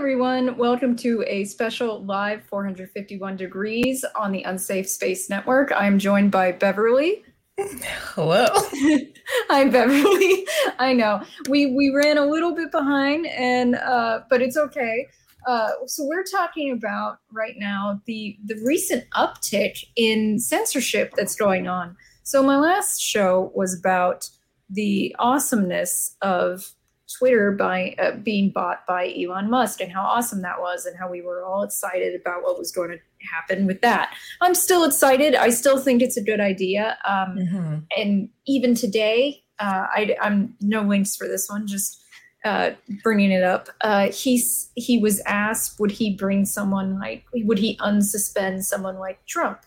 everyone. Welcome to a special live 451 degrees on the Unsafe Space Network. I'm joined by Beverly. Hello. I'm Beverly. I know we we ran a little bit behind, and uh, but it's okay. Uh, so we're talking about right now the the recent uptick in censorship that's going on. So my last show was about the awesomeness of Twitter by uh, being bought by Elon Musk and how awesome that was and how we were all excited about what was going to happen with that. I'm still excited. I still think it's a good idea. Um, mm-hmm. And even today, uh, I, am no links for this one. Just uh, bringing it up. Uh, he's he was asked, would he bring someone like would he unsuspend someone like Trump?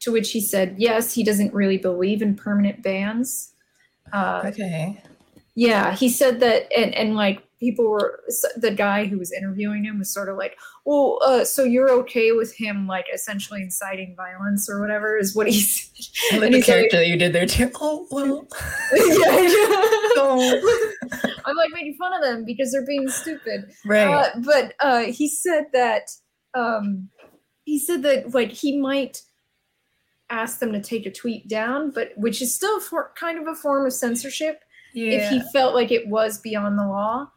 To which he said, yes. He doesn't really believe in permanent bans. Uh, okay. Yeah, he said that, and and like people were the guy who was interviewing him was sort of like, well, uh, so you're okay with him like essentially inciting violence or whatever is what he said. Like the character like, that you did there too. Oh well. yeah, I'm like making fun of them because they're being stupid. Right. Uh, but uh, he said that um, he said that like he might ask them to take a tweet down, but which is still for, kind of a form of censorship yeah. if he felt like it was beyond the law,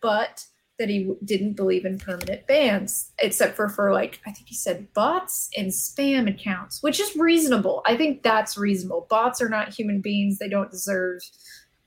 but that he didn't believe in permanent bans, except for for like I think he said bots and spam accounts, which is reasonable. I think that's reasonable. Bots are not human beings; they don't deserve.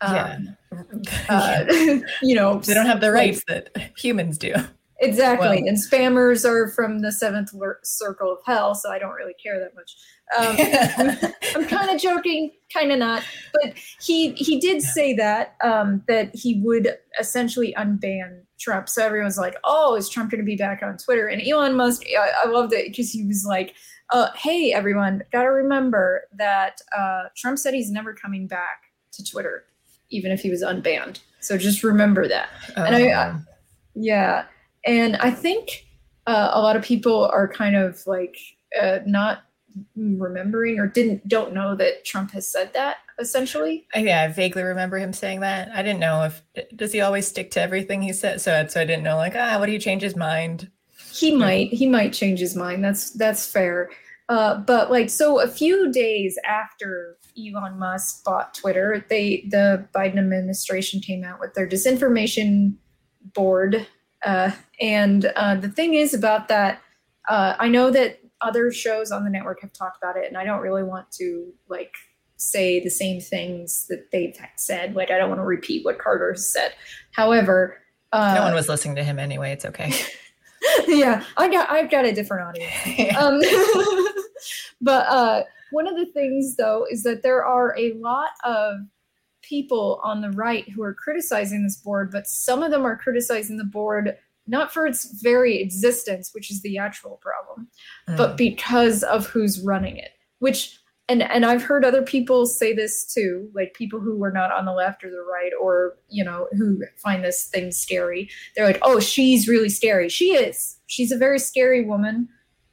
Um, yeah. uh, you know, they don't have the rights like, that humans do. Exactly. Well. And spammers are from the seventh circle of hell, so I don't really care that much. Um, I'm kind of joking, kind of not. But he he did say that um, that he would essentially unban Trump. So everyone's like, "Oh, is Trump going to be back on Twitter?" And Elon Musk, I, I loved it because he was like, uh, "Hey, everyone, got to remember that uh, Trump said he's never coming back to Twitter, even if he was unbanned. So just remember that." Oh. And I, I oh. yeah and I think uh, a lot of people are kind of like uh, not remembering or didn't don't know that Trump has said that essentially. Yeah, I vaguely remember him saying that. I didn't know if does he always stick to everything he said. So so I didn't know like ah, what do you change his mind? He might he might change his mind. That's that's fair. Uh, but like so, a few days after Elon Musk bought Twitter, they the Biden administration came out with their disinformation board uh, and uh, the thing is about that, uh, I know that other shows on the network have talked about it, and I don't really want to like say the same things that they've said. Like I don't want to repeat what Carter said. However, uh, no one was listening to him anyway. It's okay. yeah, I got I've got a different audience. um, but uh, one of the things though is that there are a lot of people on the right who are criticizing this board, but some of them are criticizing the board not for its very existence, which is the actual problem, mm. but because of who's running it. Which and and I've heard other people say this too, like people who were not on the left or the right, or you know, who find this thing scary. They're like, "Oh, she's really scary." She is. She's a very scary woman.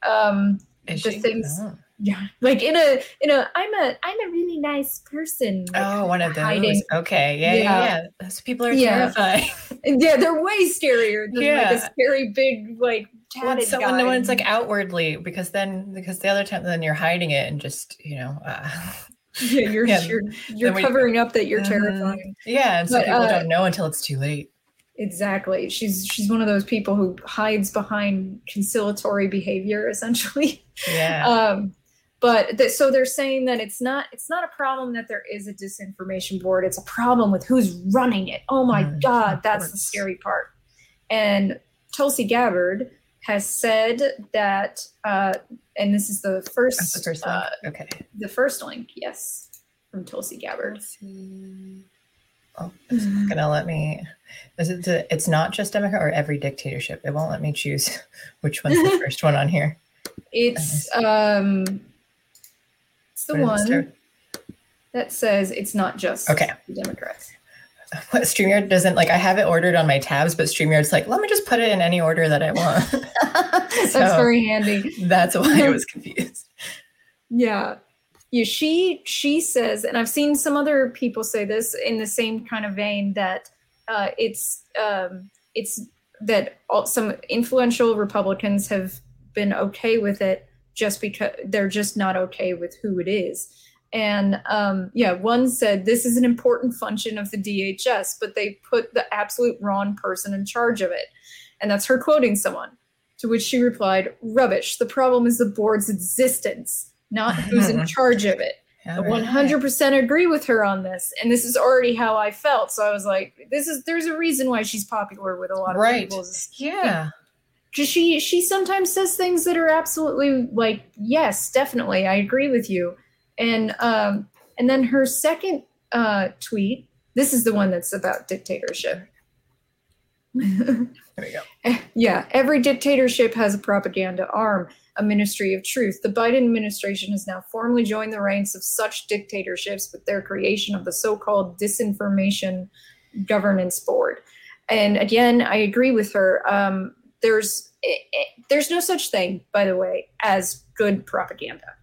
Um, is the things. Oh yeah like in a in a i'm a i'm a really nice person like, oh one of those hiding. okay yeah yeah, yeah. those people are yeah. terrifying yeah they're way scarier than yeah. like a scary big like tatted someone guy. no one's like outwardly because then because the other time then you're hiding it and just you know uh, yeah you're yeah, you're, you're covering we, up that you're uh, terrifying yeah and so but, people uh, don't know until it's too late Exactly. She's she's one of those people who hides behind conciliatory behavior, essentially. Yeah. Um, but th- so they're saying that it's not it's not a problem that there is a disinformation board. It's a problem with who's running it. Oh my mm, god that's the scary part. And tulsi gabbard has said that uh, and this is the first, that's the first uh, okay. the first link yes from tulsi gabbard. Oh it's gonna let me is it the, it's not just democrat or every dictatorship. It won't let me choose which one's the first one on here. It's um the one that says it's not just okay. the Democrats. What StreamYard doesn't like I have it ordered on my tabs, but StreamYard's like, let me just put it in any order that I want. that's so very handy. That's why I was confused. yeah. Yeah, she she says, and I've seen some other people say this in the same kind of vein that uh, it's um, it's that all, some influential Republicans have been okay with it just because they're just not okay with who it is. And um, yeah, one said this is an important function of the DHS, but they put the absolute wrong person in charge of it. And that's her quoting someone. To which she replied, Rubbish. The problem is the board's existence, not who's in charge of it. I 100% agree with her on this. And this is already how I felt. So I was like, this is, there's a reason why she's popular with a lot of right. people. Yeah. She, she sometimes says things that are absolutely like, yes, definitely. I agree with you. And, um, and then her second uh, tweet, this is the one that's about dictatorship. There we go. Yeah, every dictatorship has a propaganda arm, a ministry of truth. The Biden administration has now formally joined the ranks of such dictatorships with their creation of the so called Disinformation Governance Board. And again, I agree with her. Um, there's it, it, there's no such thing, by the way, as good propaganda.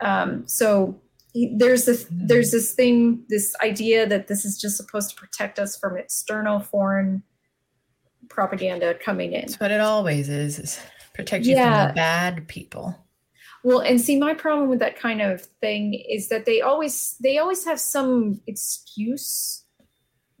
Um, so there's this there's this thing, this idea that this is just supposed to protect us from external foreign propaganda coming in. That's what it always is, is protect you Yeah. from the bad people. Well, and see, my problem with that kind of thing is that they always they always have some excuse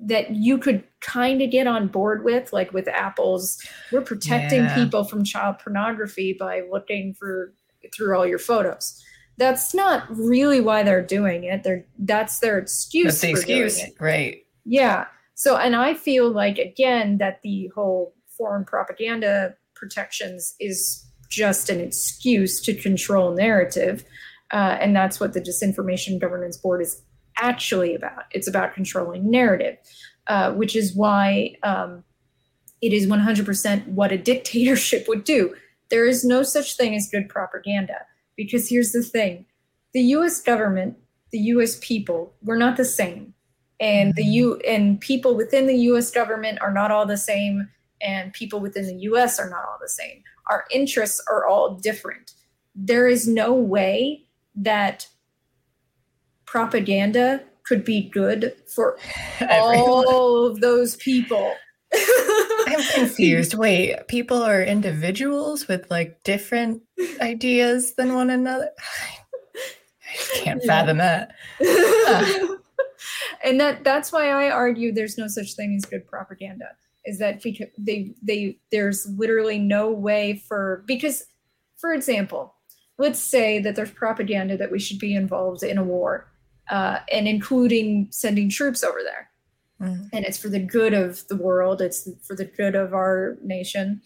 that you could kind of get on board with, like with Apple's, we're protecting Yeah. people from child pornography by looking for through all your photos. That's not really why they're doing it. They're that's their excuse. That's the for doing excuse. it. Right. Yeah. So, and I feel like, again, that the whole foreign propaganda protections is just an excuse to control narrative. Uh, and that's what the Disinformation Governance Board is actually about. It's about controlling narrative, uh, which is why um, it is 100% what a dictatorship would do. There is no such thing as good propaganda. Because here's the thing the US government, the US people, we're not the same and the U and people within the US government are not all the same and people within the US are not all the same. Our interests are all different. There is no way that propaganda could be good for Everyone. all of those people. I'm confused. Wait, people are individuals with like different ideas than one another. I can't Yeah. fathom that. and that that's why I argue there's no such thing as good propaganda. Is that because they they there's literally no way for because for example, let's say that there's propaganda that we should be involved in a war, uh, and including sending troops over there. Mm. and it's for the good of the world. It's for the good of our nation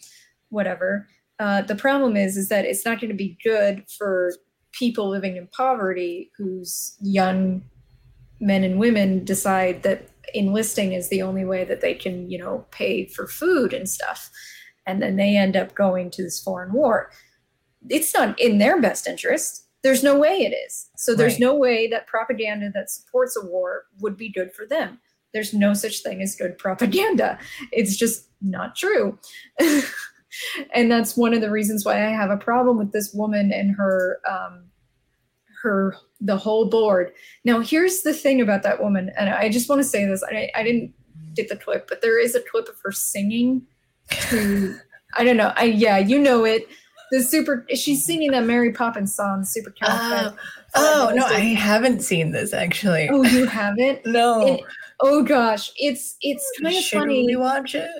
whatever. Uh, the problem is is that it's not going to be good for people living in poverty whose young men and women decide that enlisting is the only way that they can you know pay for food and stuff. And then they end up going to this foreign war. It's not in their best interest there's no way it is so there's Right. no way that propaganda that supports a war would be good for them there's no such thing as good propaganda. It's just not true. and that's one of the reasons why I have a problem with this woman and her um her the whole board. Now here's the thing about that woman, and I just want to say this. I, I didn't get the clip, but there is a clip of her singing to I don't know. I yeah, you know it. The super she's singing that Mary Poppins song, super Oh, oh no, I haven't seen this actually. Oh, you haven't? no. it- Oh gosh, it's it's kind of Should funny. we watch it?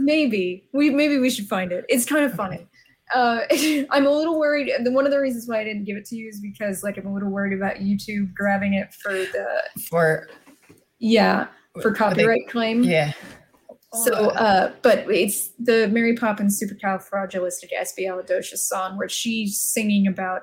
Maybe we maybe we should find it. It's kind of funny. Uh, I'm a little worried. and One of the reasons why I didn't give it to you is because like I'm a little worried about YouTube grabbing it for the For yeah for are they- copyright claim. Yeah. So, uh, but it's the Mary Poppins supercalifragilisticexpialidocious song where she's singing about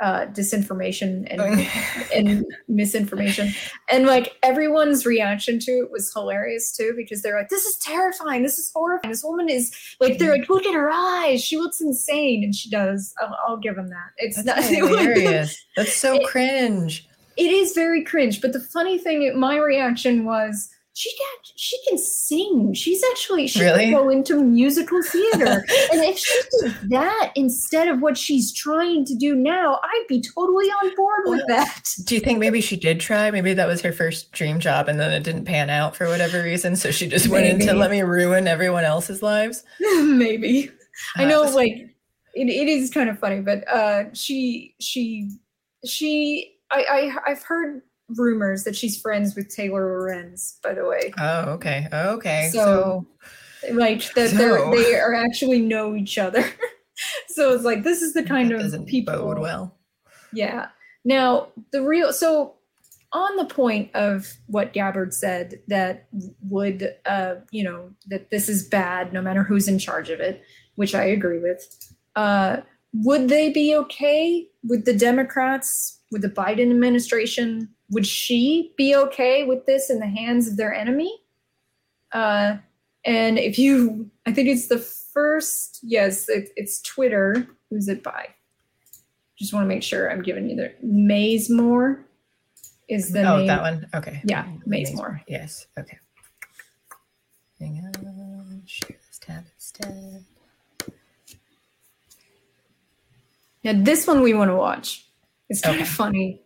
uh, disinformation and and misinformation. And like everyone's reaction to it was hilarious too, because they're like, this is terrifying. This is horrifying. This woman is like, they're like, look at her eyes. She looks insane. And she does. I'll, I'll give them that. It's That's not hilarious. That's so It- cringe. it is very cringe. But the funny thing, my reaction was, she got she can sing. She's actually she Really? can go into musical theater. and if she did that instead of what she's trying to do now, I'd be totally on board with that. Do you think maybe she did try? Maybe that was her first dream job and then it didn't pan out for whatever reason. So she just went into let me ruin everyone else's lives. Maybe. I Uh, know so- like it, it is kind of funny, but uh she she she I, I I've heard rumors that she's friends with Taylor Lorenz, by the way. Oh, okay. Okay. So- So, Like that So- they are actually know each other. so it's like this is the kind that of doesn't people bode well. Yeah. Now, the real so on the point of what Gabbard said that would uh, you know, that this is bad no matter who's in charge of it, which I agree with. Uh would they be okay with the Democrats, with the Biden administration? Would she be okay with this in the hands of their enemy? Uh and if you I think it's the first yes, it, it's Twitter. Who's it by? just want to make sure I'm giving you the Mazemoore is the oh, name. that one. Okay. Yeah, Maze Mazemoore. Yes. Okay. Hang on. Share this tab instead. Now this one we want to watch. It's kind Okay. of funny.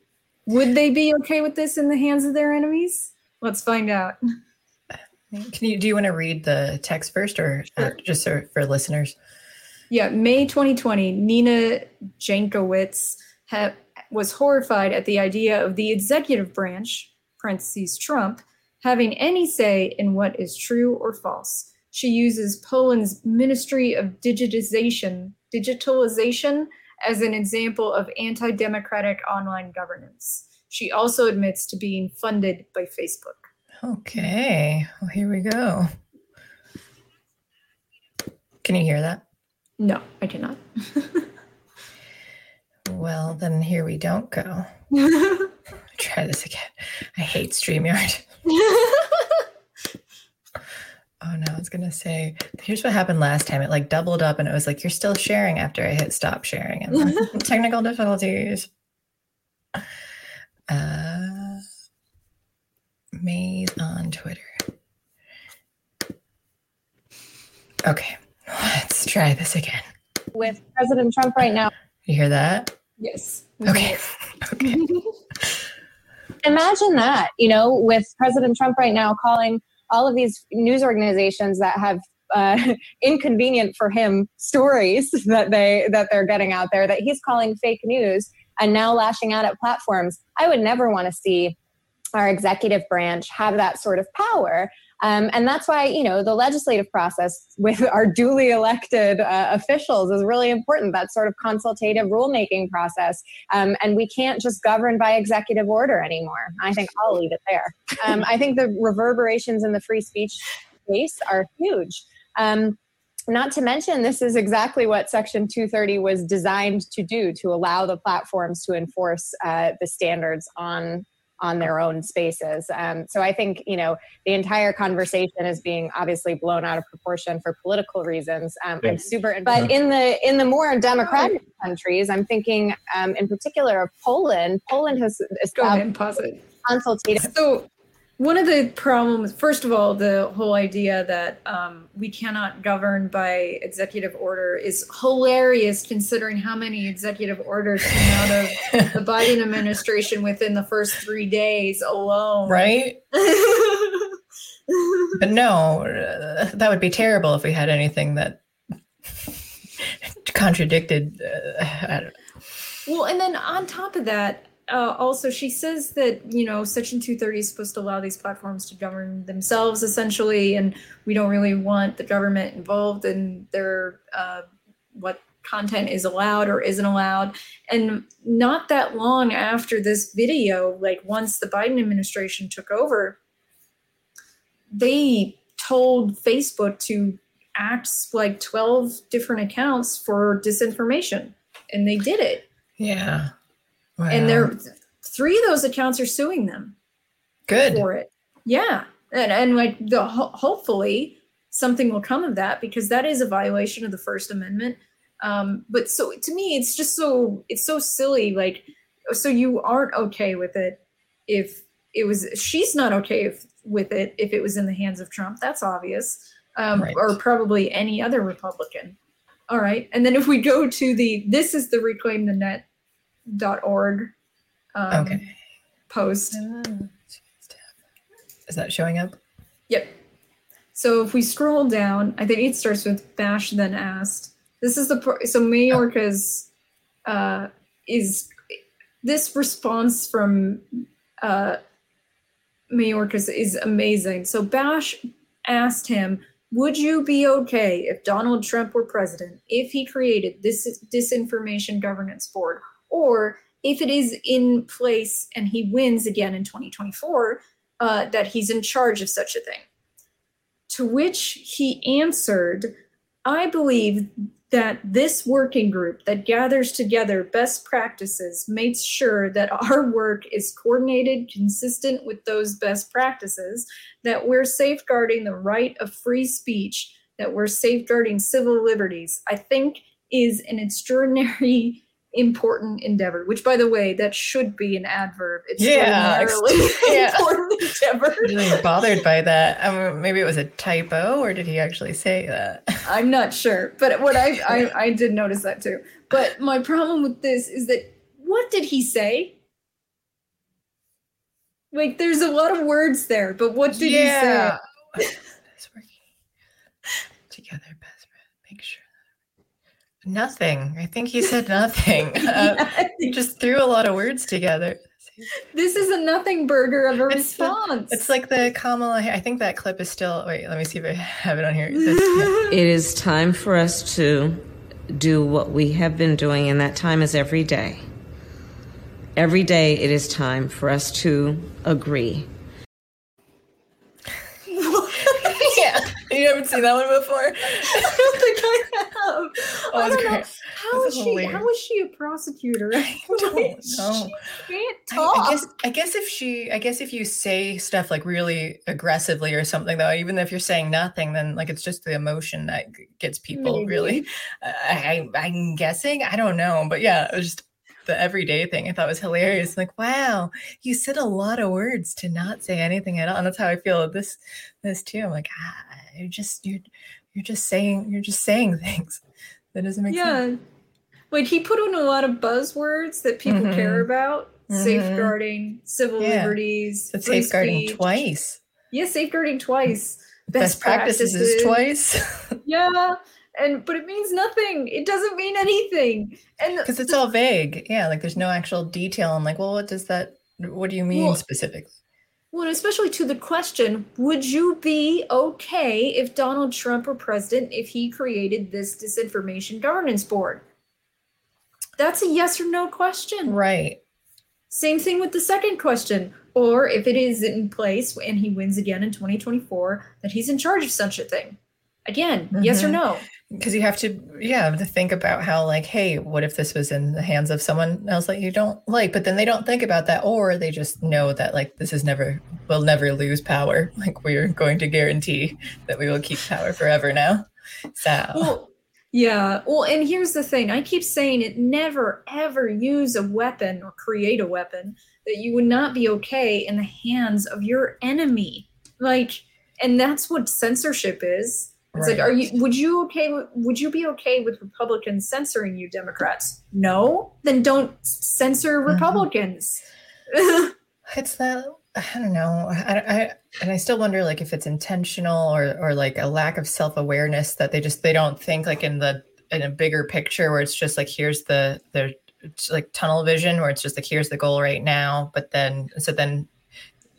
Would they be okay with this in the hands of their enemies? Let's find out. Can you do you want to read the text first or Sure. just so for listeners? Yeah, May 2020, Nina Jankowicz ha- was horrified at the idea of the executive branch, parentheses Trump, having any say in what is true or false. She uses Poland's Ministry of Digitization, digitalization as an example of anti-democratic online governance. She also admits to being funded by Facebook. Okay. Well, here we go. Can you hear that? No, I cannot. Well, then here we don't go. Try this again. I hate StreamYard. Oh no, I was gonna say, here's what happened last time. It like doubled up and it was like, you're still sharing after I hit stop sharing. And then technical difficulties. Uh made on Twitter. Okay, let's try this again. with President Trump right now. You hear that? yes. Okay. Okay. Imagine that, you know, with President Trump right now calling all of these news organizations that have uh, inconvenient for him stories that they that they're getting out there that he's calling fake news and now lashing out at platforms. I would never want to see our executive branch have that sort of power. Um, and that's why, you know, the legislative process with our duly elected uh, officials is really important. That sort of consultative rulemaking process. Um, and we can't just govern by executive order anymore. I think I'll leave it there. Um, I think the reverberations in the free speech space are huge. Um, not to mention, this is exactly what Section 230 was designed to do to allow the platforms to enforce uh, the standards on on their own spaces. Um, so I think you know the entire conversation is being obviously blown out of proportion for political reasons. Um, I'm super, but in the in the more democratic countries, I'm thinking um, in particular of Poland. Poland has Go ahead established and pause it. consultative. So, one of the problems, first of all, the whole idea that um, we cannot govern by executive order is hilarious considering how many executive orders came out of the Biden administration within the first three days alone. right? But no, uh, that would be terrible if we had anything that contradicted. Uh, Well, and then on top of that, uh, also she says that you know Section 230 is supposed to allow these platforms to govern themselves essentially, and we don't really want the government involved in their uh, what content is allowed or isn't allowed. And not that long after this video, like once the Biden administration took over, they told Facebook to act like 12 different accounts for disinformation, and they did it yeah. And Wow. they're three of those accounts are suing them good. for it. Yeah, and and like the ho- hopefully something will come of that because that is a violation of the First Amendment. Um, but so to me, it's just so it's so silly. Like, so you aren't okay with it if it was she's not okay if with it if it was in the hands of Trump. That's obvious. Um, Right. Or probably any other Republican. All right. And then if we go to the this is the reclaim the net.org um, Okay. post. Is that showing up? Yep. So if we scroll down, I think it starts with Bash then asked. This is the pro- so Mayorkas uh, is this response from uh, Mayorkas is amazing. So Bash asked him, "Would you be okay if Donald Trump were president if he created this disinformation governance board, or if it is in place and he wins again in 2024, uh, that he's in charge of such a thing?" To which he answered, I believe that this working group that gathers together best practices makes sure that our work is coordinated, consistent with those best practices, that we're safeguarding the right of free speech, that we're safeguarding civil liberties, I think is an extraordinary important endeavor, which by the way, that should be an adverb. it's Yeah, yeah. important endeavor. Really bothered by that. Um, maybe it was a typo, or did he actually say that? I'm not sure, but what I, I I did notice that too. But my problem with this is that what did he say? Like, there's a lot of words there, but what did yeah. It's working together. Best friend. Make sure. Nothing. I think he said nothing. he? Uh, he just threw a lot of words together. this is a nothing burger of a It's the- response. It's like the Kamala. I think that clip is still. Wait, let me see if I have it on here. It is time for us to do what we have been doing, and that time is every day. Every day, it is time for us to agree. yeah, you haven't seen that one before. I don't think I have. Oh, I don't know. great. How This is is she? How is she a prosecutor? I don't know. She can't I, talk. I guess I guess if she I guess if you say stuff like really aggressively or something though, even if you're saying nothing, then like it's just the emotion that gets people Maybe. really. I, I I'm guessing I don't know, but yeah, it was just the everyday thing I thought was hilarious. Like wow, you said a lot of words to not say anything at all, and that's how I feel this this too. I'm like ah, you're just you're you're just saying you're just saying things that doesn't make sense. yeah. Like he put on a lot of buzzwords that people care Mhm. about. Mhm. Safeguarding civil Yeah. liberties. Free safeguarding speech. twice. Yeah, safeguarding twice. Best, practices, is twice. Yeah. And but it means nothing. It doesn't mean anything. And because it's all vague yeah like there's no actual detail i'm like well what does that what do you mean Well- specifically Well, and especially to the question, would you be okay if Donald Trump were president if he created this disinformation governance board? That's a yes or no question. right Same thing with the second question. Or if it is in place and he wins again in 2024, that he's in charge of such a thing. Again, yes or Mhm. no? because you have to yeah to think about how like hey what if this was in the hands of someone else that you don't like but then they don't think about that or they just know that like this is never we'll never lose power like we're going to guarantee that we will keep power forever now so Well, yeah. Well, and here's the thing I keep saying it never, ever use a weapon or create a weapon that you would not be okay in the hands of your enemy. Like, and that's what censorship is. It's like, are you, would you okay, would you be okay with Republicans censoring you, Democrats? No? Then don't censor Mhm. Republicans. it's that i don't know I, I and i still wonder like if it's intentional or or like a lack of self-awareness that they just they don't think like in the in a bigger picture where it's just like here's the the like tunnel vision where it's just like here's the goal right now but then so then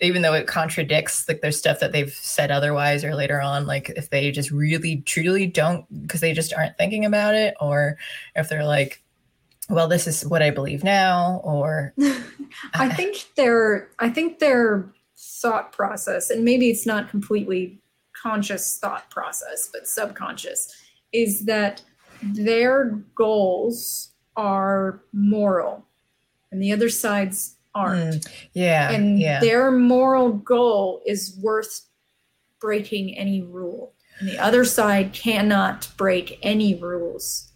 even though it contradicts like there's stuff that they've said otherwise or later on like if they just really truly don't because they just aren't thinking about it or if they're like well this is what i believe now or I think their I think their thought process, and maybe it's not completely conscious thought process, but subconscious, is that their goals are moral and the other side's aren't. Mm, yeah and yeah their moral goal is worth breaking any rule. And the other side cannot break any rules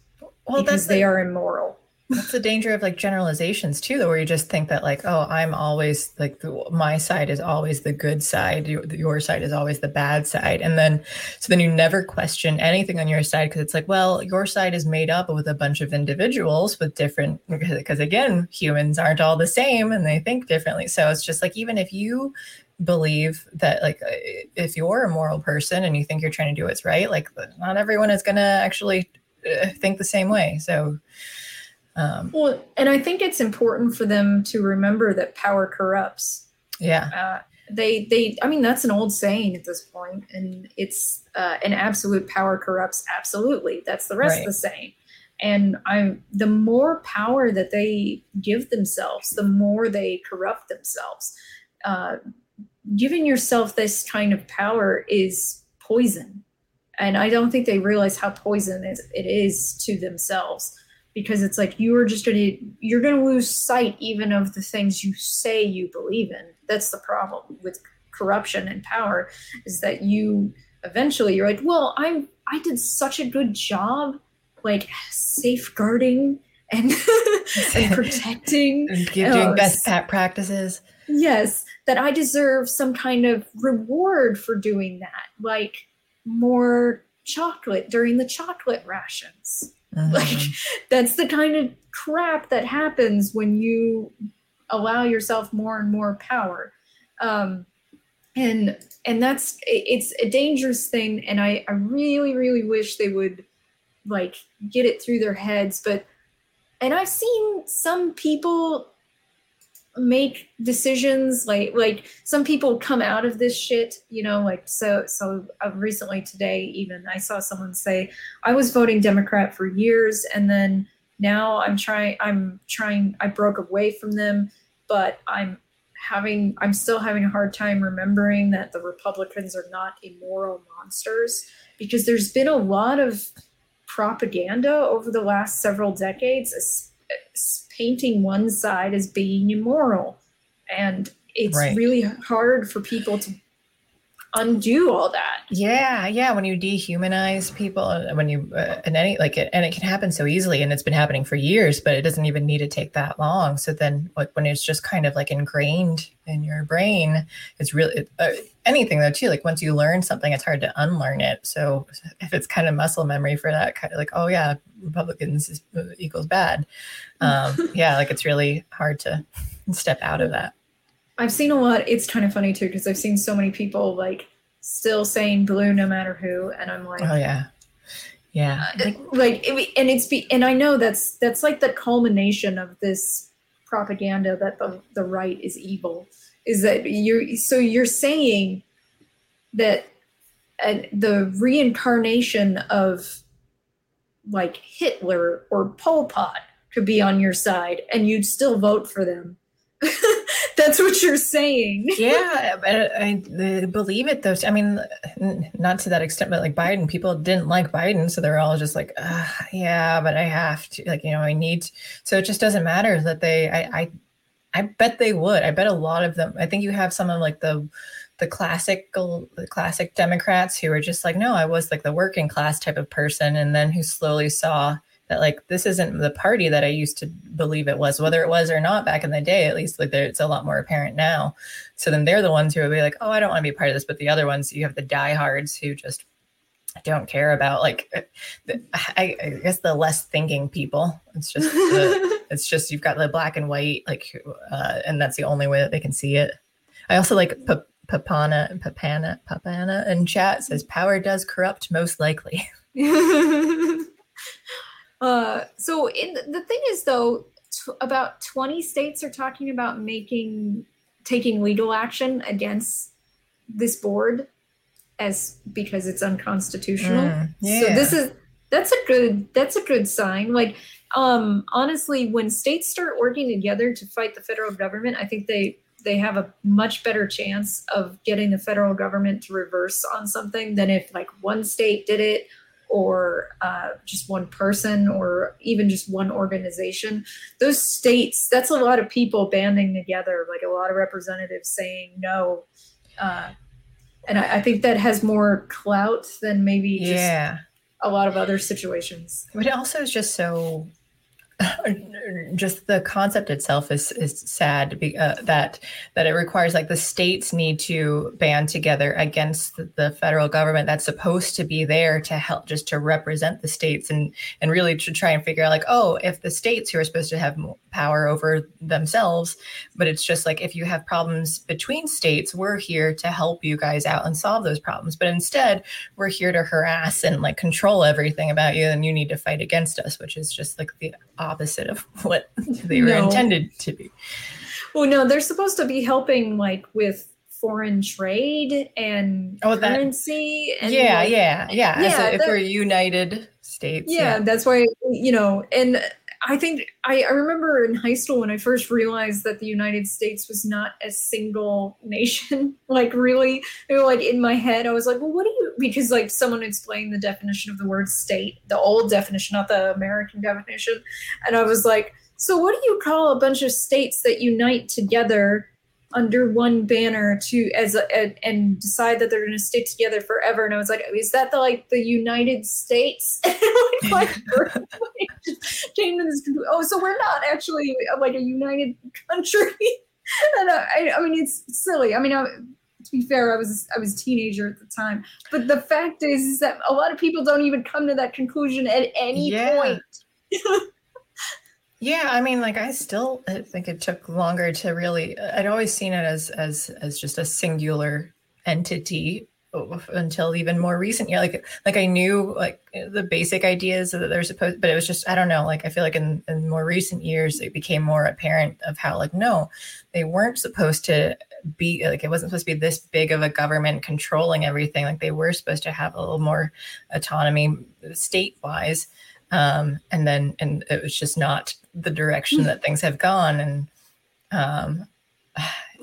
well because the- they are immoral. That's the danger of like generalizations too though where you just think that like oh i'm always like the, my side is always the good side your, your side is always the bad side. And then so then you never question anything on your side because it's like well your side is made up with a bunch of individuals with different because again humans aren't all the same and they think differently. So it's just like even if you believe that like uh, if you're a moral person and you think you're trying to do what's right like not everyone is going to actually uh, think the same way. So um, well, and I think it's important for them to remember that power corrupts. Yeah. Uh, they, they, I mean, that's an old saying at this point, and it's uh, an absolute power corrupts absolutely. That's the rest right. of the saying. And I'm the more power that they give themselves, the more they corrupt themselves. Uh, giving yourself this kind of power is poison, and I don't think they realize how poison it is to themselves because it's like you are just gonna you're gonna lose sight even of the things you say you believe in. That's the problem with corruption and power is that you eventually you're like well i'm i did such a good job like safeguarding and, and protecting. And doing uh, best practices. Yes that i deserve some kind of reward for doing that like more chocolate during the chocolate rations Mm-hmm. Like that's the kind of crap that happens when you allow yourself more and more power. Um, and and that's it's a dangerous thing and I, I really really wish they would like get it through their heads but and i've seen some people make decisions like like some people come out of this shit you know like so so uh, recently today even i saw someone say i was voting democrat for years and then now i'm trying i'm trying i broke away from them but i'm having i'm still having a hard time remembering that the republicans are not immoral monsters because there's been a lot of propaganda over the last several decades painting one side as being immoral. And it's right. really hard for people to undo all that. Yeah, yeah. When you dehumanize people, uh, when you uh, and any like it, and it can happen so easily, and it's been happening for years, but it doesn't even need to take that long. So then, like when it's just kind of like ingrained in your brain, it's really uh, anything though too. Like once you learn something, it's hard to unlearn it. So if it's kind of muscle memory for that kind of like, oh yeah, Republicans is, uh, equals bad. Um, yeah, like it's really hard to step out of that. I've seen a lot. It's kind of funny too because I've seen so many people like still saying blue no matter who, and I'm like, oh yeah, yeah, uh, like, and it's be, and I know that's that's like the culmination of this propaganda that the the right is evil. Is that you're so you're saying that uh, the reincarnation of like Hitler or Pol Pot could be on your side, and you'd still vote for them That's what you're saying. yeah, I, I, believe it though. I mean, not to that extent, but like Biden, people didn't like Biden, so they're all just like, yeah, but I have to, like, you know, I need. To. So it just doesn't matter that they. I, I, I bet they would. I bet a lot of them. I think you have some of like the the classical the classic Democrats who are just like, no, I was like the working class type of person, and then who slowly saw that like this isn't the party that I used to believe it was, whether it was or not back in the day. At least like it's a lot more apparent now. So then they're the ones who will be like, oh, I don't want to be part of this. But the other ones, you have the diehards who just don't care about like uh, I, I guess the less thinking people. It's just the, it's just you've got the black and white like, uh, and that's the only way that they can see it. I also like. Papana, Papana, Papana in chat says power does corrupt most likely. Uh, so in, the thing is, though, t- about 20 states are talking about making taking legal action against this board as because it's unconstitutional. Mm, yeah. So this is that's a good that's a good sign. Like um honestly, when states start working together to fight the federal government, I think they they have a much better chance of getting the federal government to reverse on something than if like one state did it or uh, just one person or even just one organization those states that's a lot of people banding together like a lot of representatives saying no uh, and I, I, think that has more clout than maybe yeah. a lot of other situations. But it also is just so just the concept itself is is sad be, uh, that that it requires like the states need to band together against the, federal government that's supposed to be there to help just to represent the states and and really to try and figure out like oh if the states who are supposed to have power over themselves but it's just like if you have problems between states we're here to help you guys out and solve those problems. But instead we're here to harass and like control everything about you and you need to fight against us which is just like the opposite of what they were no. intended to be. Well, no, they're supposed to be helping like with foreign trade and oh, currency. And yeah, like, yeah, yeah, yeah. if we're United States. Yeah, yeah, that's why you know, and I think I, I remember in high school when I first realized that the United States was not a single nation. like really, like in my head, I was like, well, what do you? Because like someone explained the definition of the word state, the old definition, not the American definition, and I was like, so what do you call a bunch of states that unite together? Under one banner to as a, a, and decide that they're going to stick together forever. And I was like, is that the like the United States? like, came to this oh, so we're not actually uh, like a united country. and I, I mean, it's silly. I mean, I, to be fair, I was I was a teenager at the time, but the fact is, is that a lot of people don't even come to that conclusion at any yeah. point. Yeah, I mean, like I still think it took longer to really. I'd always seen it as as as just a singular entity until even more recent year. Like like I knew like the basic ideas that they're supposed, but it was just I don't know. Like I feel like in in more recent years it became more apparent of how like no, they weren't supposed to be like it wasn't supposed to be this big of a government controlling everything. Like they were supposed to have a little more autonomy state wise um, and then and it was just not the direction that things have gone. And um,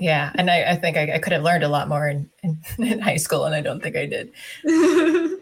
yeah and i, I think I, I, could have learned a lot more in, in, in, high school and i don't think i did.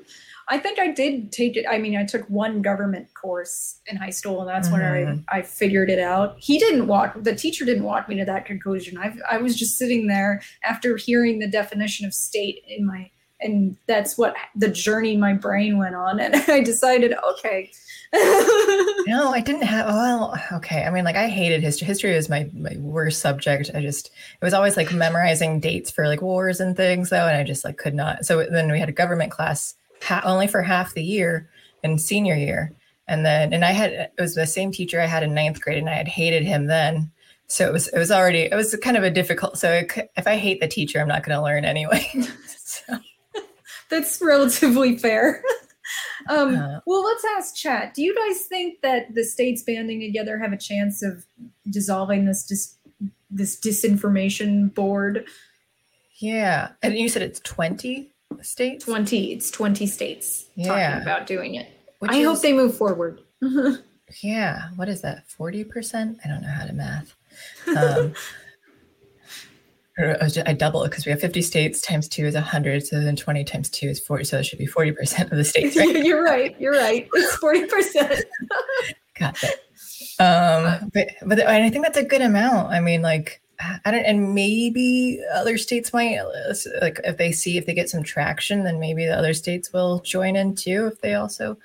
I think i did take it i mean i took one government course in high school and that's mm-hmm. when I, I figured it out. He didn't walk the teacher didn't walk me to that conclusion. I i was just sitting there after hearing the definition of state in my and that's what the journey my brain went on. And i decided okay no i didn't have well okay. I mean like i hated history history was my, my worst subject. I just it was always like memorizing dates for like wars and things though and i just like could not. So then we had a government class ha- only for half the year in senior year. And then and i had it was the same teacher i had in ninth grade and i had hated him then. So it was it was already it was kind of a difficult so it, if i hate the teacher i'm not going to learn anyway. So. That's relatively fair. um, uh, well, let's ask chat. Do you guys think that the states banding together have a chance of dissolving this dis- this disinformation board? Yeah, and you said it's twenty states. Twenty. It's twenty states yeah. talking about doing it. Which I is, hope they move forward. yeah. What is that? Forty percent? I don't know how to math. Um, I double it because we have 50 states times two is 100. So then 20 times two is 40. So it should be 40% of the states. Right? you're right. You're right. It's 40%. Got it. Um, but, but I think that's a good amount. I mean, like, I don't, and maybe other states might like if they see if they get some traction, then maybe the other states will join in too if they also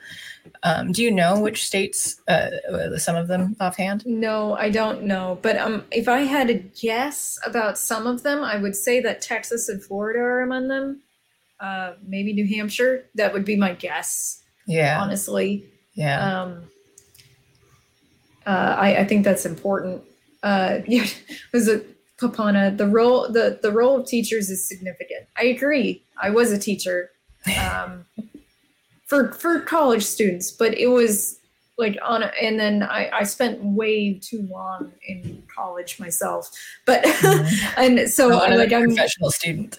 um, do you know which states, uh, some of them offhand? No, I don't know. But um, if I had a guess about some of them, I would say that Texas and Florida are among them. Uh, maybe New Hampshire. That would be my guess. Yeah. Honestly. Yeah. Um, uh, I, I think that's important. Uh, yeah, was a Papana. The role the the role of teachers is significant. I agree. I was a teacher. Um, for for college students, but it was like on a, and then I, I spent way too long in college myself but mm-hmm. and so oh, like i'm a professional student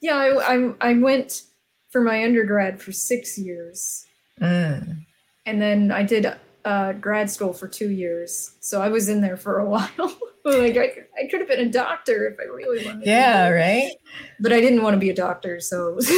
yeah I, I, I went for my undergrad for six years mm. and then i did uh, grad school for two years so i was in there for a while like I, I could have been a doctor if i really wanted yeah right but i didn't want to be a doctor so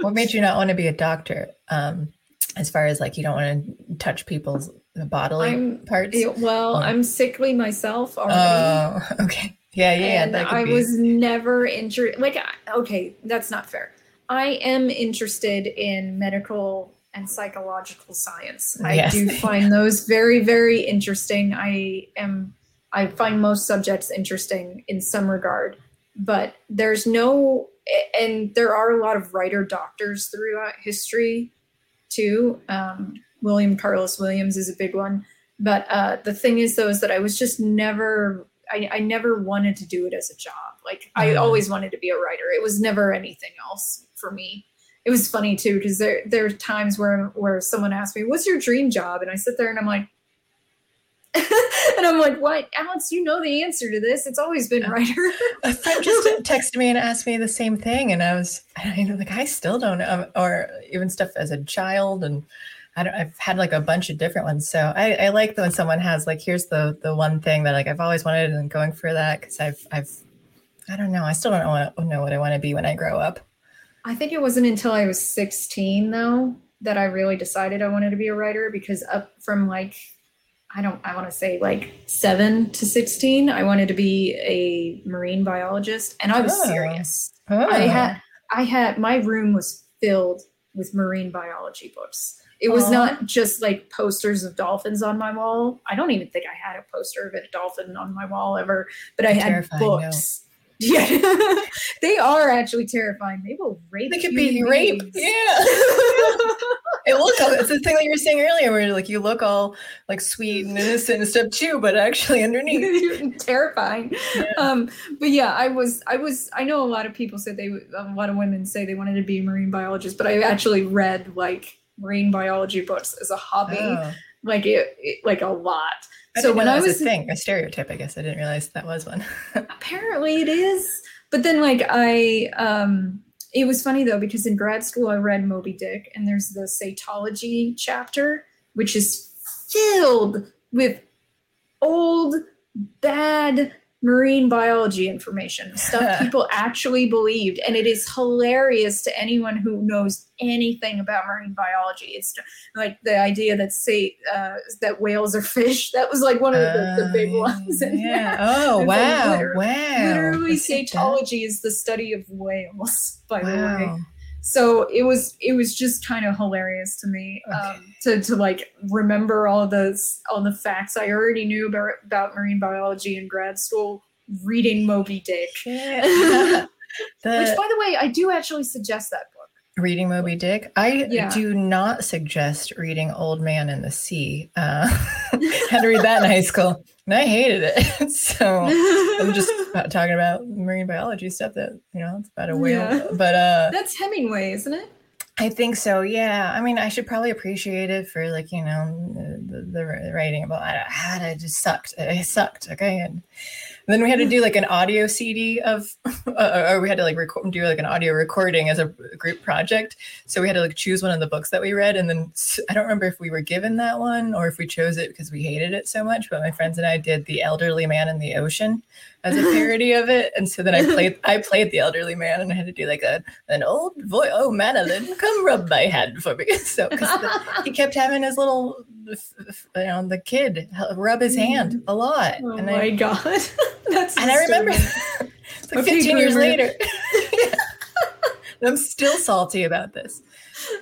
what made you not want to be a doctor? Um, as far as like you don't want to touch people's bodily I'm, parts. Well, oh. I'm sickly myself already. Oh, okay. Yeah, yeah. And I be. was never interested. Like, okay, that's not fair. I am interested in medical and psychological science. Yes. I do find those very, very interesting. I am I find most subjects interesting in some regard, but there's no and there are a lot of writer doctors throughout history too. Um, William Carlos Williams is a big one. But uh, the thing is, though, is that I was just never, I, I never wanted to do it as a job. Like, I Mm. always wanted to be a writer. It was never anything else for me. It was funny too because there there are times where where someone asked me, "What's your dream job?" and I sit there and I'm like, and I'm like, "What, Alex? You know the answer to this. It's always been writer." A friend just texted me and asked me the same thing, and I was, I know, like, I still don't know, or even stuff as a child, and I don't, I've had like a bunch of different ones. So I, I like when someone has like, here's the the one thing that like I've always wanted, and going for that because I've I've, I don't know, I still don't know what, know what I want to be when I grow up. I think it wasn't until I was 16 though that I really decided I wanted to be a writer because up from like I don't I want to say like 7 to 16 I wanted to be a marine biologist and I was Oh. serious. Oh. I had I had my room was filled with marine biology books. It was not just like posters of dolphins on my wall. I don't even think I had a poster of a dolphin on my wall ever, but I had books. no. Yeah, they are actually terrifying. They will rape. They could be rape. Yeah. It look it's the thing that you were saying earlier where like you look all like sweet and innocent and stuff too, but actually underneath. terrifying Yeah. um but yeah i was i was i know a lot of people said they a lot of women say they wanted to be a marine biologist but i actually read like marine biology books as a hobby Oh. Like it, it like a lot. I so when i was a thing, a stereotype, I guess. I didn't realize that was one. apparently it is. But then like i um it was funny though because in grad school i read moby dick and there's the cetology chapter which is filled with old bad marine biology information stuff people actually believed and it is hilarious to anyone who knows anything about marine biology it's like the idea that say uh, that whales are fish that was like one of the, the big Oh, ones. Yeah. Oh like wow. literally- wow. Literally, at cetology is the study of whales. By the way, Wow. So it was it was just kind of hilarious to me um, to to like remember all those all the facts I already knew about about marine biology in grad school. Reading Moby Dick, Yeah. which by the way, I do actually suggest that book. reading Moby Dick. I Yeah. do not suggest reading Old Man in the Sea. Uh, had to read that in high school, and I hated it. so I'm just about talking about marine biology stuff that you know it's about a whale. Yeah. But uh, That's Hemingway, isn't it? I think so. Yeah. I mean, I should probably appreciate it for like you know the, the writing about I had it just sucked. It sucked. Okay, and then we had to do like an audio CD of, uh, or we had to like record, do like an audio recording as a group project. So we had to like choose one of the books that we read, and then I don't remember if we were given that one or if we chose it because we hated it so much. But my friends and I did the Elderly Man in the Ocean as a parody of it, and so then I played I played the Elderly Man, and I had to do like a an old voice. Oh, Madeline, come rub my hand for me. So because he kept having his little, you know, the kid rub his hand a lot, Oh and my I god, that's and I remember it's like 15 years later. I'm still salty about this.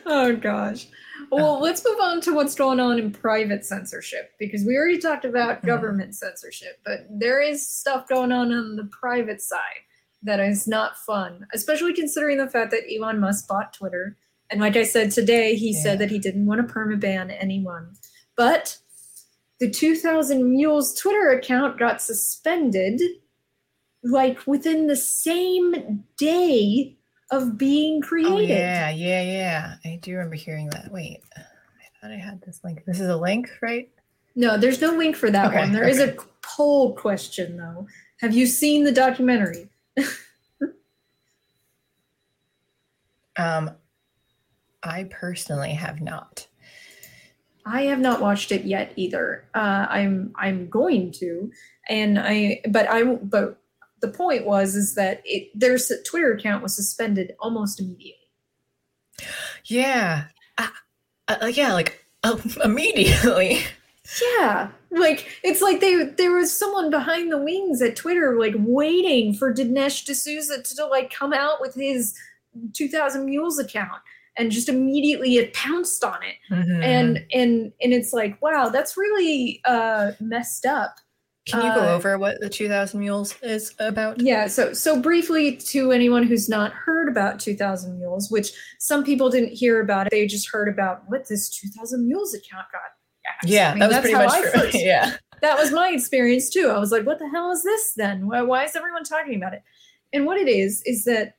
Oh gosh. Well, let's move on to what's going on in private censorship because we already talked about Mhm. government censorship, but there is stuff going on on the private side that is not fun, especially considering the fact that Elon Musk bought Twitter. And like I said today, he Yeah. said that he didn't want to permaban anyone. But the 2000 Mules Twitter account got suspended like within the same day of being created. Oh yeah, yeah, yeah. I do remember hearing that. Wait, I thought I had this link. This is a link, right? No, there's no link for that Okay, one. There is okay. a poll question though. Have you seen the documentary? Um, I personally have not. I have not watched it yet either. Uh, I'm I'm going to, and I but I but the point was is that it their Twitter account was suspended almost immediately. Yeah, uh, uh, yeah, like uh, immediately. Yeah, like it's like they there was someone behind the wings at Twitter like waiting for Dinesh D'Souza to, to like come out with his 2000 Mules account. And just immediately it pounced on it Mhm. and and and it's like wow that's really uh messed up can you go uh, over what the 2000 Mules is about? yeah so so briefly to anyone who's not heard about 2000 mules which some people didn't hear about it they just heard about what this 2000 mules account got axed. Yeah, I mean, that was that's pretty much for first- Yeah. that was my experience too. I was like, what the hell is this then? Why, why is everyone talking about it? And what it is, is that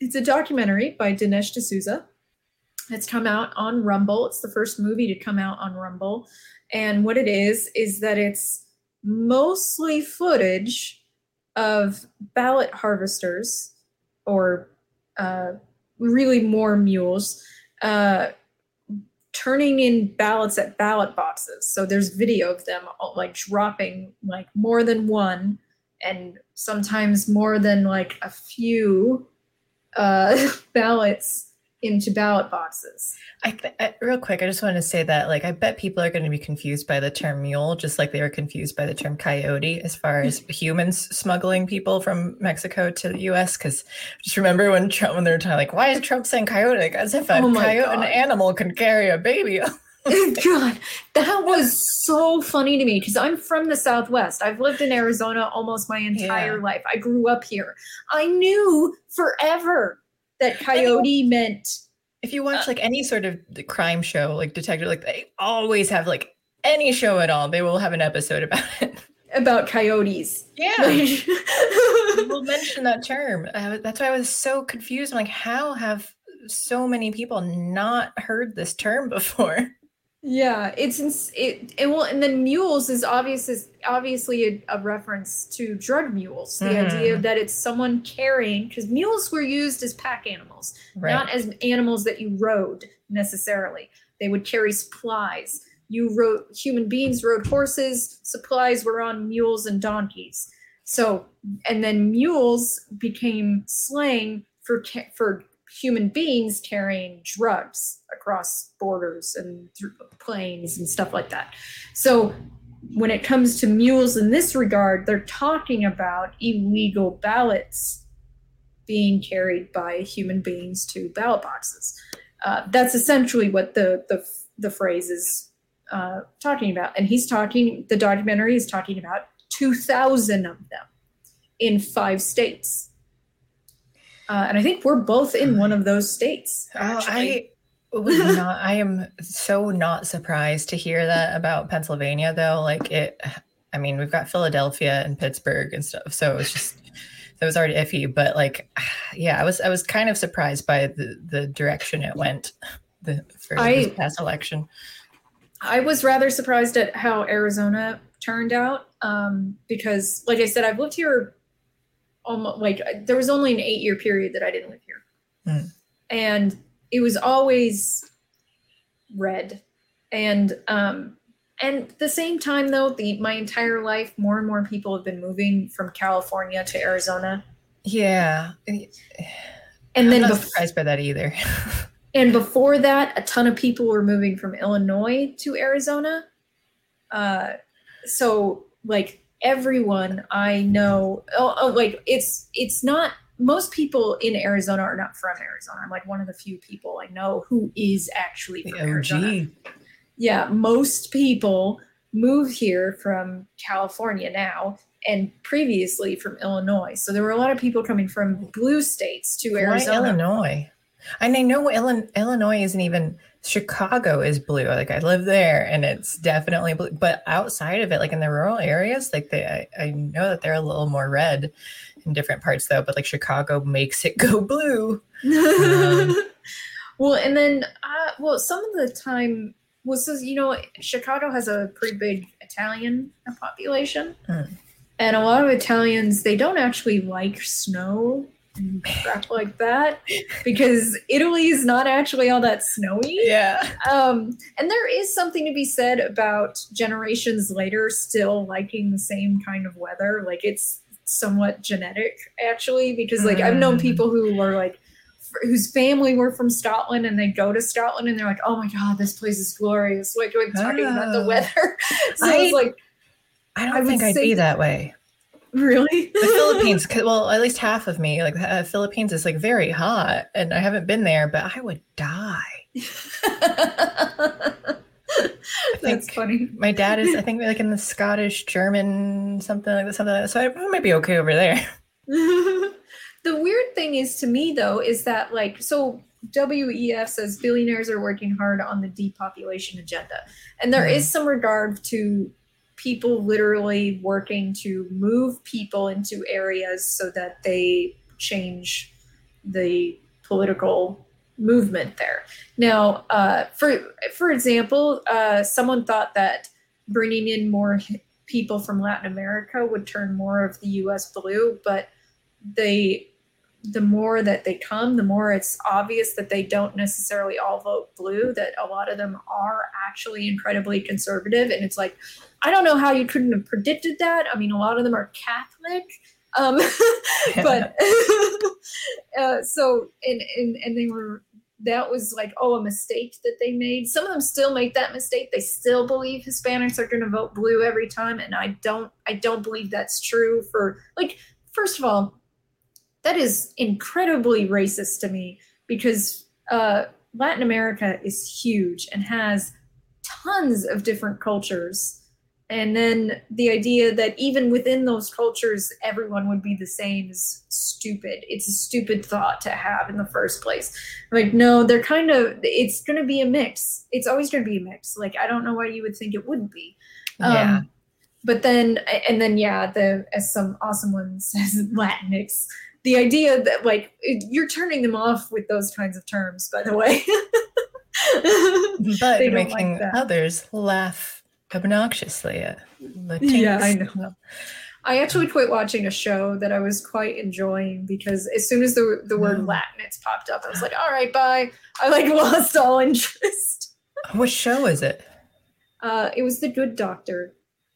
it's a documentary by Dinesh D'Souza. It's come out on Rumble. It's the first movie to come out on Rumble. And what it is, is that it's mostly footage of ballot harvesters or uh, really more mules uh, turning in ballots at ballot boxes. So there's video of them all, like dropping like more than one and sometimes more than like a few uh, ballots into ballot boxes. I, I real quick, I just want to say that like I bet people are going to be confused by the term mule, just like they were confused by the term coyote as far as humans smuggling people from Mexico to the U.S. Because just remember when Trump when they were talking like, why is Trump saying coyote? Like, as if a Oh coyote, an animal, can carry a baby. God, that was so funny to me because I'm from the Southwest. I've lived in Arizona almost my entire Yeah. life. I grew up here. I knew forever that coyote meant if you watch like any sort of the crime show, like detective, like they always have like any show at all, they will have an episode about it. about coyotes. Yeah. we'll mention that term. Uh, that's why I was so confused. I'm like, how have so many people not heard this term before? Yeah, it's ins- it, and well, and then mules is obvious is obviously a, a reference to drug mules. The idea Mhm. that it's someone carrying because mules were used as pack animals, not as animals that you rode necessarily. They would carry supplies. You rode human beings rode horses. Supplies were on mules and donkeys. So, and then mules became slang for for human beings carrying drugs across borders and through planes and stuff like that. So, when it comes to mules in this regard, they're talking about illegal ballots being carried by human beings to ballot boxes. Uh, that's essentially what the the the phrase is uh, talking about, and he's talking. The documentary is talking about two thousand of them in five states. Uh, and I think we're both in one of those states. Oh. I was not. I am so not surprised to hear that about Pennsylvania, though. Like it, I mean, we've got Philadelphia and Pittsburgh and stuff, so it was just that was already iffy. But like, yeah, I was I was kind of surprised by the the direction it went the for I- this past election. I was rather surprised at how Arizona turned out um, because, like I said, I've lived here almost like there was only an eight year period that I didn't live here, Hmm. and it was always red, and um, and at the same time though, the my entire life, more and more people have been moving from California to Arizona, Yeah, and I'm then not bef- surprised by that either. And before that, a ton of people were moving from Illinois to Arizona. Uh, so like everyone I know, oh, oh, like it's it's not most people in Arizona are not from Arizona. I'm like one of the few people I know who is actually from Arizona. Yeah, most people move here from California now and previously from Illinois. So there were a lot of people coming from blue states to Why Arizona. Illinois? And I know Illinois isn't even Chicago is blue. Like I live there, and it's definitely blue. But outside of it, like in the rural areas, like they, I, I know that they're a little more red in different parts, though. But like Chicago makes it go blue. Um, well, and then, uh, well, some of the time was, well, so, you know, Chicago has a pretty big Italian population, Hmm. and a lot of Italians they don't actually like snow crap like that because Italy is not actually all that snowy. Yeah, Um, and there is something to be said about generations later still liking the same kind of weather. Like it's somewhat genetic, actually, because like I've known Mm. people who were like, whose family were from Scotland and they go to Scotland and they're like, oh my God, this place is glorious. Like, like talking about the Ah. weather. so I- it's like, I don't I think I'd be that way. Really? The Philippines. well, at least half of me, like the uh, Philippines is like very hot, and I haven't been there, but I would die. That's think- funny. My dad is, I think, like in the Scottish, German, something like that, something like that. So I, I might be okay over there. the weird thing is to me though is that like so WEF says billionaires are working hard on the depopulation agenda. And there is some regard to people literally working to move people into areas so that they change the political movement there. Now, uh, for for example, uh, someone thought that bringing in more people from Latin America would turn more of the U.S. blue, but they the more that they come, the more it's obvious that they don't necessarily all vote blue. That a lot of them are actually incredibly conservative, and it's like I don't know how you couldn't have predicted that. I mean, a lot of them are Catholic. Um, but uh, so and, and and they were that was like oh a mistake that they made some of them still make that mistake they still believe hispanics are going to vote blue every time and i don't i don't believe that's true for like first of all that is incredibly racist to me because uh, latin america is huge and has tons of different cultures and then the idea that even within those cultures everyone would be the same is stupid. It's a stupid thought to have in the first place. Like no they're kind of it's going to be a mix. It's always going to be a mix. Like i don't know why you would think it wouldn't be. Yeah. um, but then and then yeah the as some awesome one says latinx the idea that like it- you're turning them off with those kinds of terms by the way. But making like others laugh obnoxiously the Yeah, I know. I actually quit watching a show that I was quite enjoying because as soon as the the word No. Latinx popped up, I was like, "All right, bye." I like lost all interest. What show is it? Uh, it was The Good Doctor.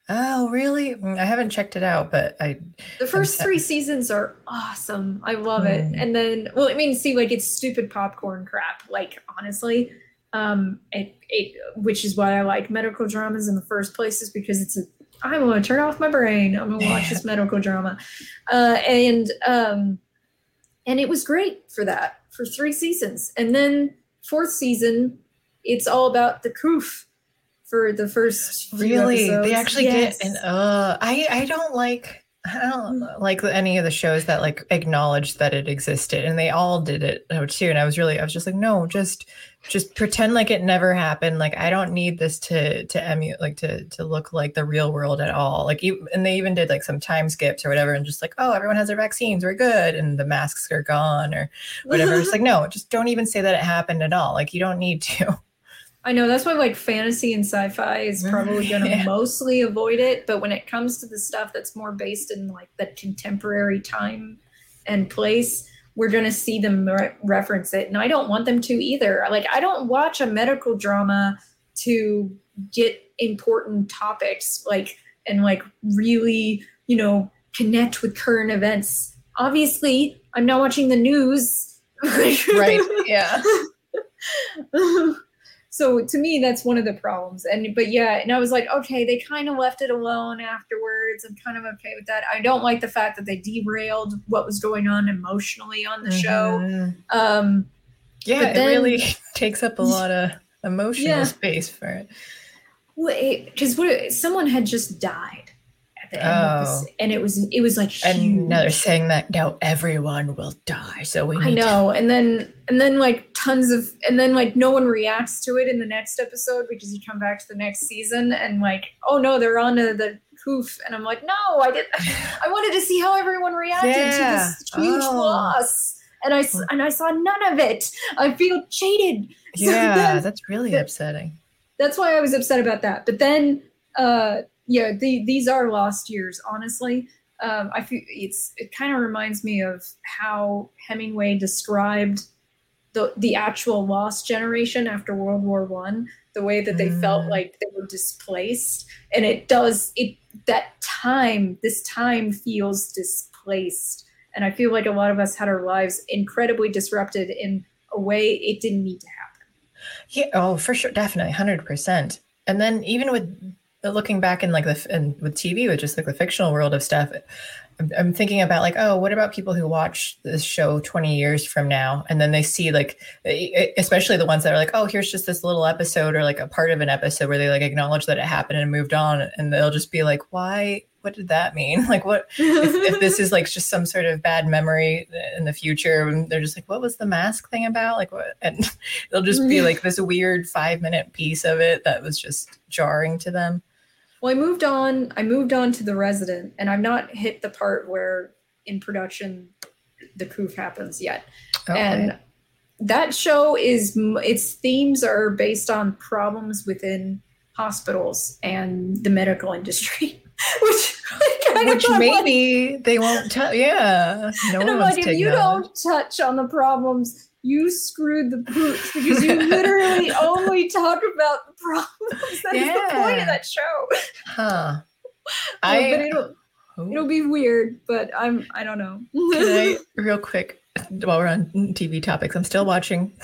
Oh, really? Mm, I haven't checked it out, but I The first three seasons are awesome. I love it. Mm. And then, well, I mean, see, like it's stupid popcorn crap. Like honestly, um, it, it which is why I like medical dramas in the first place is because it's a I'm gonna turn off my brain. I'm gonna watch this medical drama, uh, and um, and it was great for that for three seasons, and then fourth season, it's all about the coof for the first few really? They actually Yes. get an uh I I don't like I don't like any of the shows that like acknowledged that it existed and they all did it uh, too. And I was really I was just like no just just pretend like it never happened. Like I don't need this to to emulate like to to look like the real world at all. Like you and they even did like some time skips or whatever and just like oh everyone has their vaccines. We're good. And the masks are gone or whatever. It's like no just don't even say that it happened at all. Like you don't need to. I know that's why like fantasy and sci-fi is probably going to Yeah. mostly avoid it, but when it comes to the stuff that's more based in like the contemporary time and place, we're going to see them re- reference it. And I don't want them to either. Like I don't watch a medical drama to get important topics like and like really, you know, connect with current events. Obviously, I'm not watching the news. right yeah so to me that's one of the problems and but yeah and i was like okay they kind of left it alone afterwards i'm kind of okay with that i don't like the fact that they derailed what was going on emotionally on the show Mhm. um Yeah, it then- really takes up a lot of emotional Yeah. space for it. because what someone had just died at the end of Oh. and it was it was like And huge. now they're saying that now everyone will die, so we need I to- know, and then and then like tons of and then like no one reacts to it in the next episode because you come back to the next season and like oh no they're on to the hoof and I'm like no I didn't I wanted to see how everyone reacted Yeah. to this huge Oh. loss and I and I saw none of it I feel cheated So Yeah, then- that's really that- upsetting. that's why I was upset about that. But then, uh, yeah, the, these are lost years. Honestly, um, I feel it's it kind of reminds me of how Hemingway described the the actual lost generation after World War One. The way that they felt Mm. like they were displaced, and it does it that time. This time feels displaced, and I feel like a lot of us had our lives incredibly disrupted in a way it didn't need to happen. Yeah, oh, for sure, definitely, hundred percent. And then even with looking back in like the and with TV, with just like the fictional world of stuff, I'm, I'm thinking about like, oh, what about people who watch this show 20 years from now, and then they see like, especially the ones that are like, oh, here's just this little episode or like a part of an episode where they like acknowledge that it happened and moved on, and they'll just be like, why? What did that mean? Like, what if, if this is like just some sort of bad memory in the future? And they're just like, what was the mask thing about? Like, what? And it'll just be like this weird five minute piece of it that was just jarring to them. Well, I moved on. I moved on to the resident, and I've not hit the part where in production the coof happens yet. And that show is its themes are based on problems within hospitals and the medical industry, which kind which I'm like- maybe they won't tell. Yeah, no and one I'm like, if you that don't touch on the problems, you screwed the pooch because you literally only talk about That's the point Yeah. of that show. huh? Oh, but I it'll oh, it'll be weird, but I'm I don't know. can I real quick while we're on TV topics. I'm still watching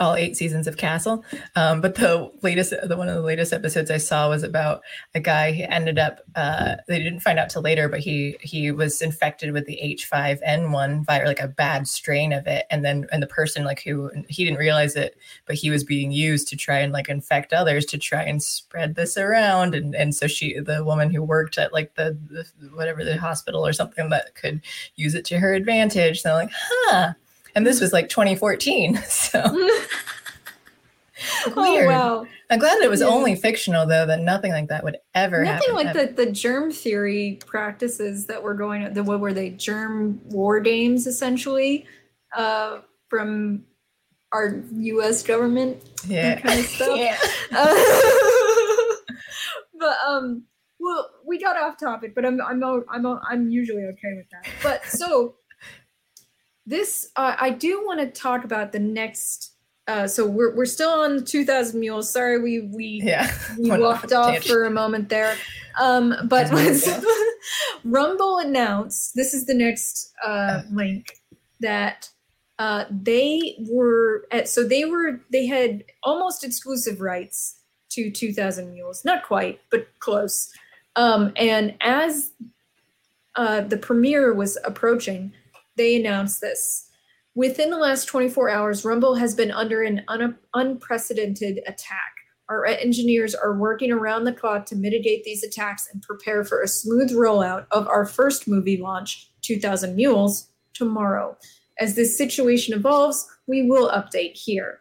all eight seasons of Castle, um, but the latest, the one of the latest episodes I saw was about a guy who ended up. Uh, they didn't find out till later, but he he was infected with the H5N1 virus, like a bad strain of it, and then and the person like who he didn't realize it, but he was being used to try and like infect others to try and spread this around, and and so she, the woman who worked at like the, the whatever the hospital or something that could use it to her advantage. So like, huh. And this was like 2014. So oh weird. wow. I'm glad it was Yeah. only fictional though, that nothing like that would ever Nothing happen. like ever. the, the germ theory practices that were going the what were they germ war games essentially uh, from our U.S. government Yeah. kind of stuff. yeah. Uh, but um, well, we got off topic, but I'm I'm I'm I'm usually okay with that. But so this uh, I do want to talk about the next. Uh, so we're we're still on 2,000 mules. Sorry, we we Yeah. we walked off tangent. for a moment there. Um, but Rumble announced this is the next uh, link that uh, they were at, so they were they had almost exclusive rights to 2000 mules not quite but close um, and as uh, the premiere was approaching they announced this. Within the last 24 hours rumble has been under an un- unprecedented attack. Our engineers are working around the clock to mitigate these attacks and prepare for a smooth rollout of our first movie launch 2000 mules tomorrow. As this situation evolves, we will update here.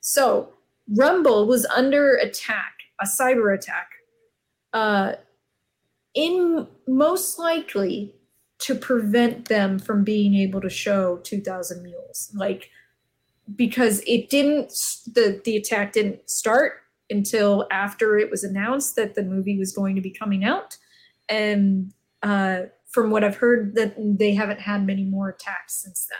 So, Rumble was under attack, a cyber attack, uh, in most likely to prevent them from being able to show 2000 Mules. Like, because it didn't, the, the attack didn't start until after it was announced that the movie was going to be coming out. And uh, from what I've heard, that they haven't had many more attacks since then.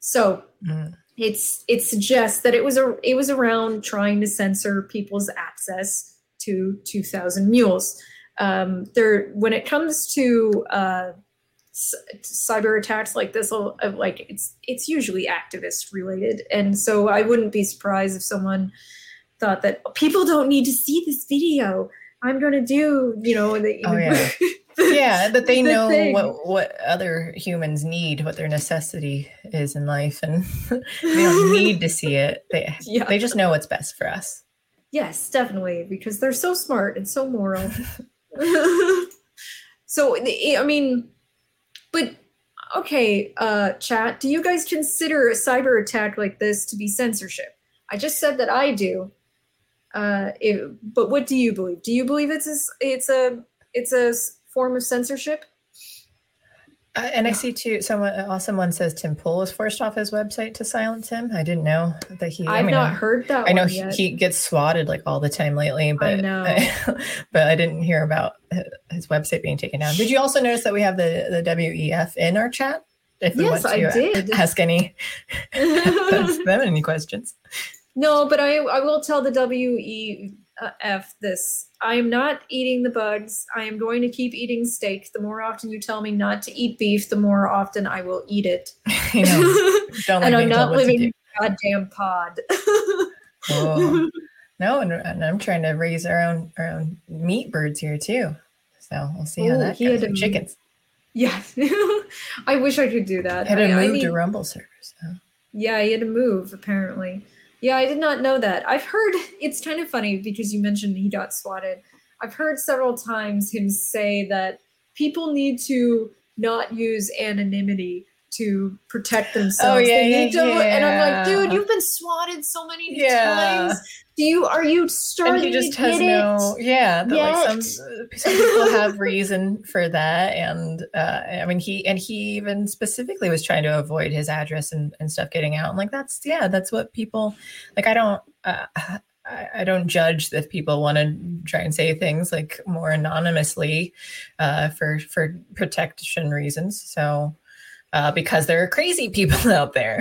So Mm. it's it suggests that it was a it was around trying to censor people's access to 2000 mules um there when it comes to uh cyber attacks like this like it's it's usually activist related and so i wouldn't be surprised if someone thought that oh, people don't need to see this video i'm going to do you know the, Oh, yeah. the- yeah, that they the know thing. what what other humans need, what their necessity is in life, and they don't need to see it. They Yeah. they just know what's best for us. Yes, definitely, because they're so smart and so moral. so, I mean, but okay, uh, chat, do you guys consider a cyber attack like this to be censorship? I just said that I do. Uh, it, but what do you believe? Do you believe it's a, it's a it's a form of censorship? Uh, and I see too. Someone, uh, someone says Tim Pool was forced off his website to silence him. I didn't know that he. I I've mean, not I- heard that. I know one he, he gets swatted like all the time lately, but I know. but I didn't hear about his website being taken down. Did you also notice that we have the the WEF in our chat? If we Yes, want I to did. ask any ask them any questions. No, but I I will tell the WEF this. I am not eating the bugs. I am going to keep eating steak. The more often you tell me not to eat beef, the more often I will eat it. you know, and I'm not living in a goddamn pod. Oh. No, and, and I'm trying to raise our own our own meat birds here too. So we'll see how Ooh, that he had goes. to- Chickens. Yeah, I wish I could do that. Had to I, I move need- to Rumble servers. Though. Yeah, he had to move apparently. Yeah, I did not know that. I've heard it's kind of funny because you mentioned he got swatted. I've heard several times him say that people need to not use anonymity to protect themselves. Oh, yeah, They need yeah, to- And I'm like, dude, you've been swatted so many Yeah. times. Do you are you starting and he just to has no it? yeah that, like some, some people have reason for that and uh i mean he and he even specifically was trying to avoid his address and, and stuff getting out and like that's yeah that's what people like i don't uh, I, I don't judge if people want to try and say things like more anonymously uh, for for protection reasons. So uh, because there are crazy people out there,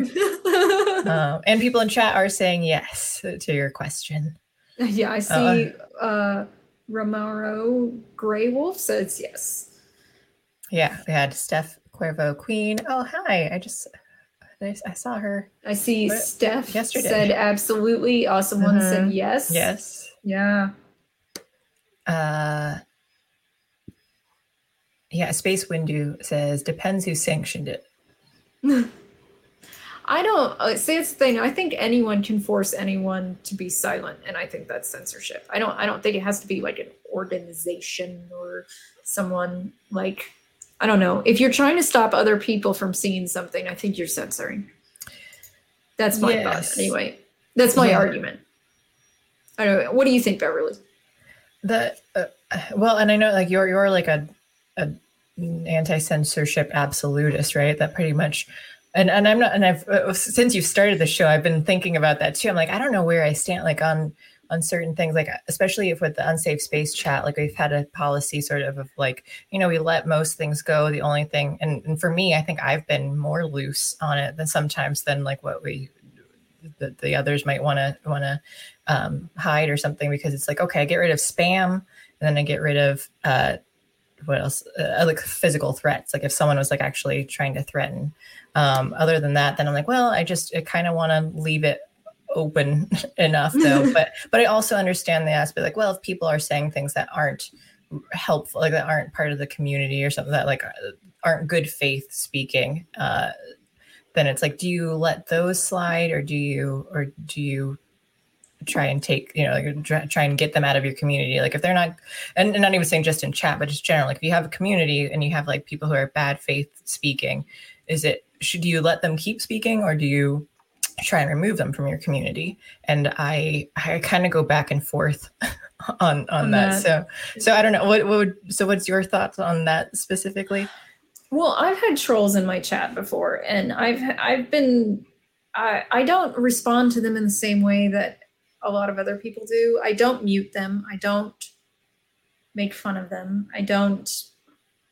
um, and people in chat are saying yes to your question. yeah, I see uh Romaro Grey Wolf says yes. Yeah, we had Steph Cuervo Queen. Oh, hi! I just I, I saw her. I see What? Steph Yesterday. said absolutely. Awesome one said Mhm. yes. Yes. Yeah. Uh, yeah, Space Windu says depends who sanctioned it. I don't uh, see it's the thing. I think anyone can force anyone to be silent, and I think that's censorship. I don't. I don't think it has to be like an organization or someone like. I don't know. If you're trying to stop other people from seeing something, I think you're censoring. That's my thought. Anyway, that's my Yeah. argument. I don't know. What do you think, Beverly? The uh, well, and I know like you're you're like a a anti censorship absolutist, right? That pretty much. And, and I'm not, and I've uh, since you've started the show, I've been thinking about that too. I'm like, I don't know where I stand, like on on certain things, like especially if with the unsafe space chat, like we've had a policy sort of of like, you know, we let most things go. The only thing, and, and for me, I think I've been more loose on it than sometimes than like what we the, the others might want to want to um, hide or something because it's like okay, I get rid of spam, and then I get rid of uh, what else? Uh, like physical threats. Like if someone was like actually trying to threaten. Um, other than that, then I'm like, well, I just I kind of want to leave it open enough though. but but I also understand the aspect like, well, if people are saying things that aren't helpful, like that aren't part of the community or something that like aren't good faith speaking, uh, then it's like, do you let those slide or do you or do you try and take you know like try, and get them out of your community like if they're not and, and not even saying just in chat but just general like if you have a community and you have like people who are bad faith speaking is it should you let them keep speaking or do you try and remove them from your community and i i kind of go back and forth on on, On that. that. so so i don't know what, what would so what's your thoughts on that specifically Well, I've had trolls in my chat before, and I've I've been I I don't respond to them in the same way that a lot of other people do. I don't mute them. I don't make fun of them. I don't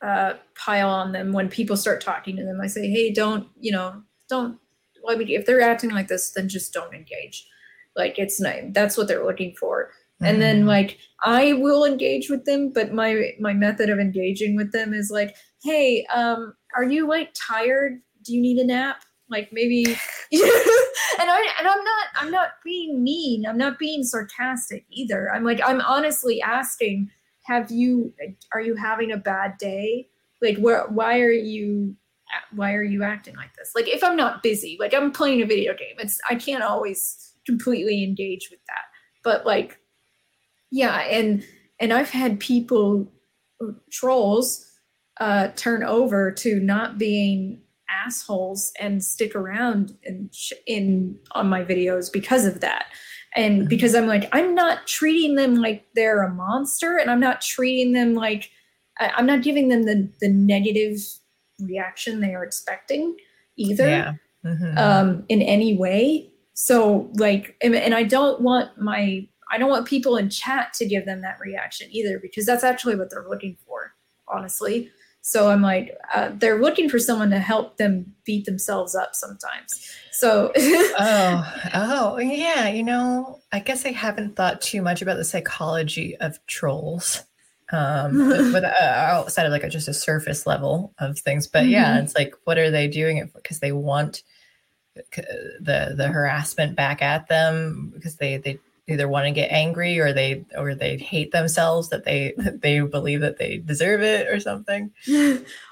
uh, pile on them when people start talking to them. I say, hey, don't you know, don't. Well, I mean, if they're acting like this, then just don't engage. Like it's not. That's what they're looking for and then Mhm. like i will engage with them but my my method of engaging with them is like hey um are you like tired do you need a nap like maybe and i and i'm not i'm not being mean. I'm not being sarcastic either. I'm like i'm honestly asking have you are you having a bad day? Like where why are you why are you acting like this? Like if i'm not busy like i'm playing a video game. It's i can't always completely engage with that. But like yeah and and i've had people trolls uh turn over to not being assholes and stick around in sh- in on my videos because of that and Mhm. because i'm like i'm not treating them like they're a monster and i'm not treating them like I- i'm not giving them the the negative reaction they are expecting either yeah Mhm. um, in any way. So like, and, and I don't want my, I don't want people in chat to give them that reaction either, because that's actually what they're looking for, honestly. So I'm like, uh, they're looking for someone to help them beat themselves up sometimes. So oh, oh, yeah. You know, I guess I haven't thought too much about the psychology of trolls, um, but uh, outside of like a, just a surface level of things. But yeah, Mhm. it's like, what are they doing it because they want the the harassment back at them because they they either want to get angry or they or they hate themselves that they they believe that they deserve it or something.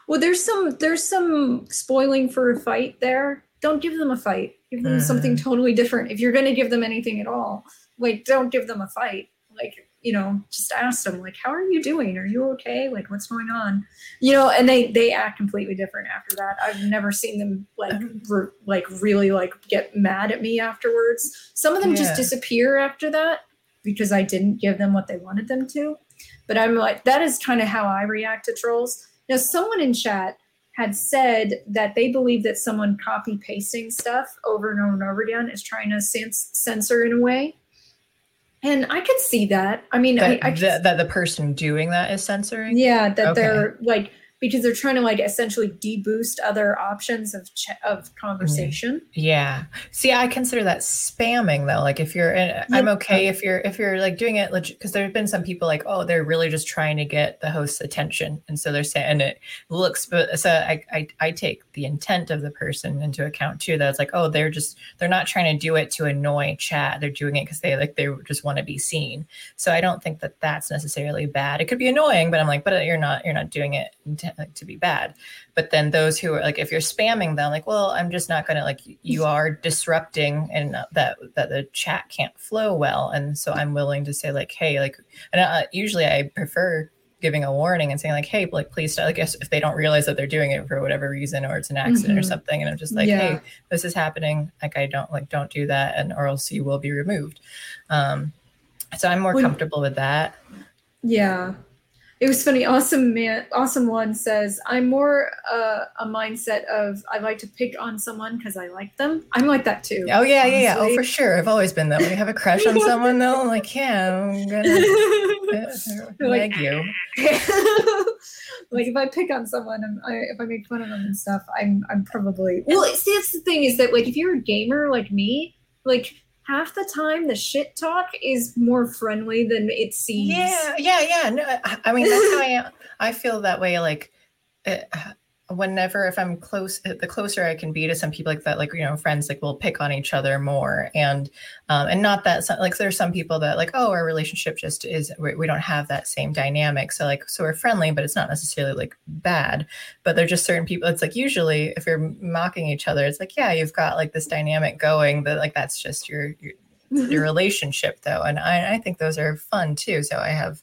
well, there's some there's some spoiling for a fight there. Don't give them a fight. Give them something Mhm. totally different. If you're going to give them anything at all, like don't give them a fight. Like you know, just ask them like, "How are you doing? Are you okay? Like, what's going on?" You know, and they they act completely different after that. I've never seen them like re- like really like get mad at me afterwards. Some of them just disappear after that because I didn't give them what they wanted them to. But I'm like, that is kind of how I react to trolls. Now, someone in chat had said that they believe that someone copy pasting stuff over and over and over again is trying to cens- censor in a way. And I could see that. I mean, That, I, I could the, that the person doing that is censoring. yeah, that Okay. they're like because they're trying to like essentially deboost other options of ch- of mm. conversation. Yeah. See, I consider that spamming though. Like if you're, eh, and I'm okay if you're if you're like doing it legit because there have been some people like, oh, they're really just trying to get the host's attention, and so they're saying it looks. But so I, I I take the intent of the person into account too. That it's like, oh, they're just they're not trying to do it to annoy chat. They're doing it because they like they just want to be seen. So I don't think that that's necessarily bad. It could be annoying, but I'm like, but you're not you're not doing it intent, like, to be bad. But then those who are like, if you're spamming them, like, well, I'm just not gonna like you are disrupting and that that the chat can't flow well, and so I'm willing to say like, hey, like, and uh, usually I prefer giving a warning and saying like, hey, like, please stop. Like, if if they don't realize that they're doing it for whatever reason or it's an accident or Mhm. something, and I'm just like, Yeah. hey, this is happening. Like, I don't like, don't do that, and or else you will be removed. Um, so I'm more When- comfortable with that. Yeah. It was funny. Awesome man, awesome one says, "I'm more uh, a mindset of I like to pick on someone because I like them. I'm like that too. Oh yeah, yeah, yeah. Oh, for sure. I've always been that. When you have a crush on someone, though, I'm like, yeah, I'm gonna Like, you. like if I pick on someone, and I, if I make fun of them and stuff, I'm I'm probably well. See, that's the thing is that like if you're a gamer like me, like half the time the shit talk is more friendly than it seems. Yeah, yeah, yeah. No, I, mean that's how I. I feel that way. Like, uh, whenever if I'm close, uh, the closer I can be to some people like that, like you know, friends, like we'll pick on each other more, and um, and not that some, like there's some people that like, oh, our relationship just is we, we don't have that same dynamic. So like, so we're friendly, but it's not necessarily like bad. But there's just certain people. It's like usually if you're mocking each other, it's like yeah, you've got like this dynamic going, but like that's just your your your relationship though and I, I think those are fun too so i have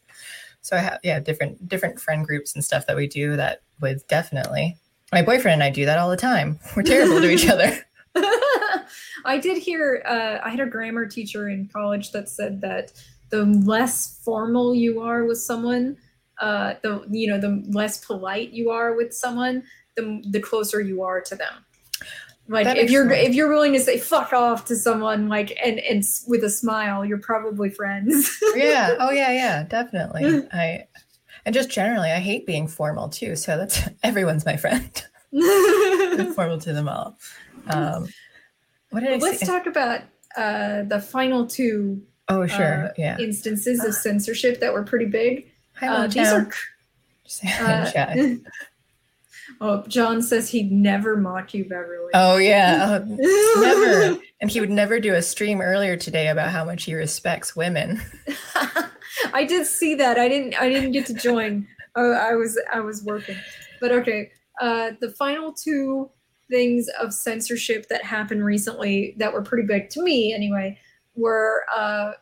so i have yeah different different friend groups and stuff that we do that with definitely my boyfriend and i do that all the time we're terrible to each other I did hear. Uh, I had a grammar teacher in college that said that the less formal you are with someone, uh, the you know the less polite you are with someone, the the closer you are to them. Like That if you're sense. if you're willing to say "fuck off" to someone, like and and with a smile, you're probably friends. yeah oh yeah yeah definitely i and just generally i hate being formal too so that's everyone's my friend. Formal to them all. Um what did i Let's talk about uh, the final two oh sure uh, yeah. instances of censorship that were pretty big. Hi, Uh, these are Just saying in Uh. Oh, John says he'd never mock you, Beverly. oh yeah oh, never and he would never do a stream earlier today about how much he respects women I did see that. I didn't. I didn't get to join. Oh, I was. I was working. But okay. Uh, the final two things of censorship that happened recently that were pretty big to me, anyway, were uh,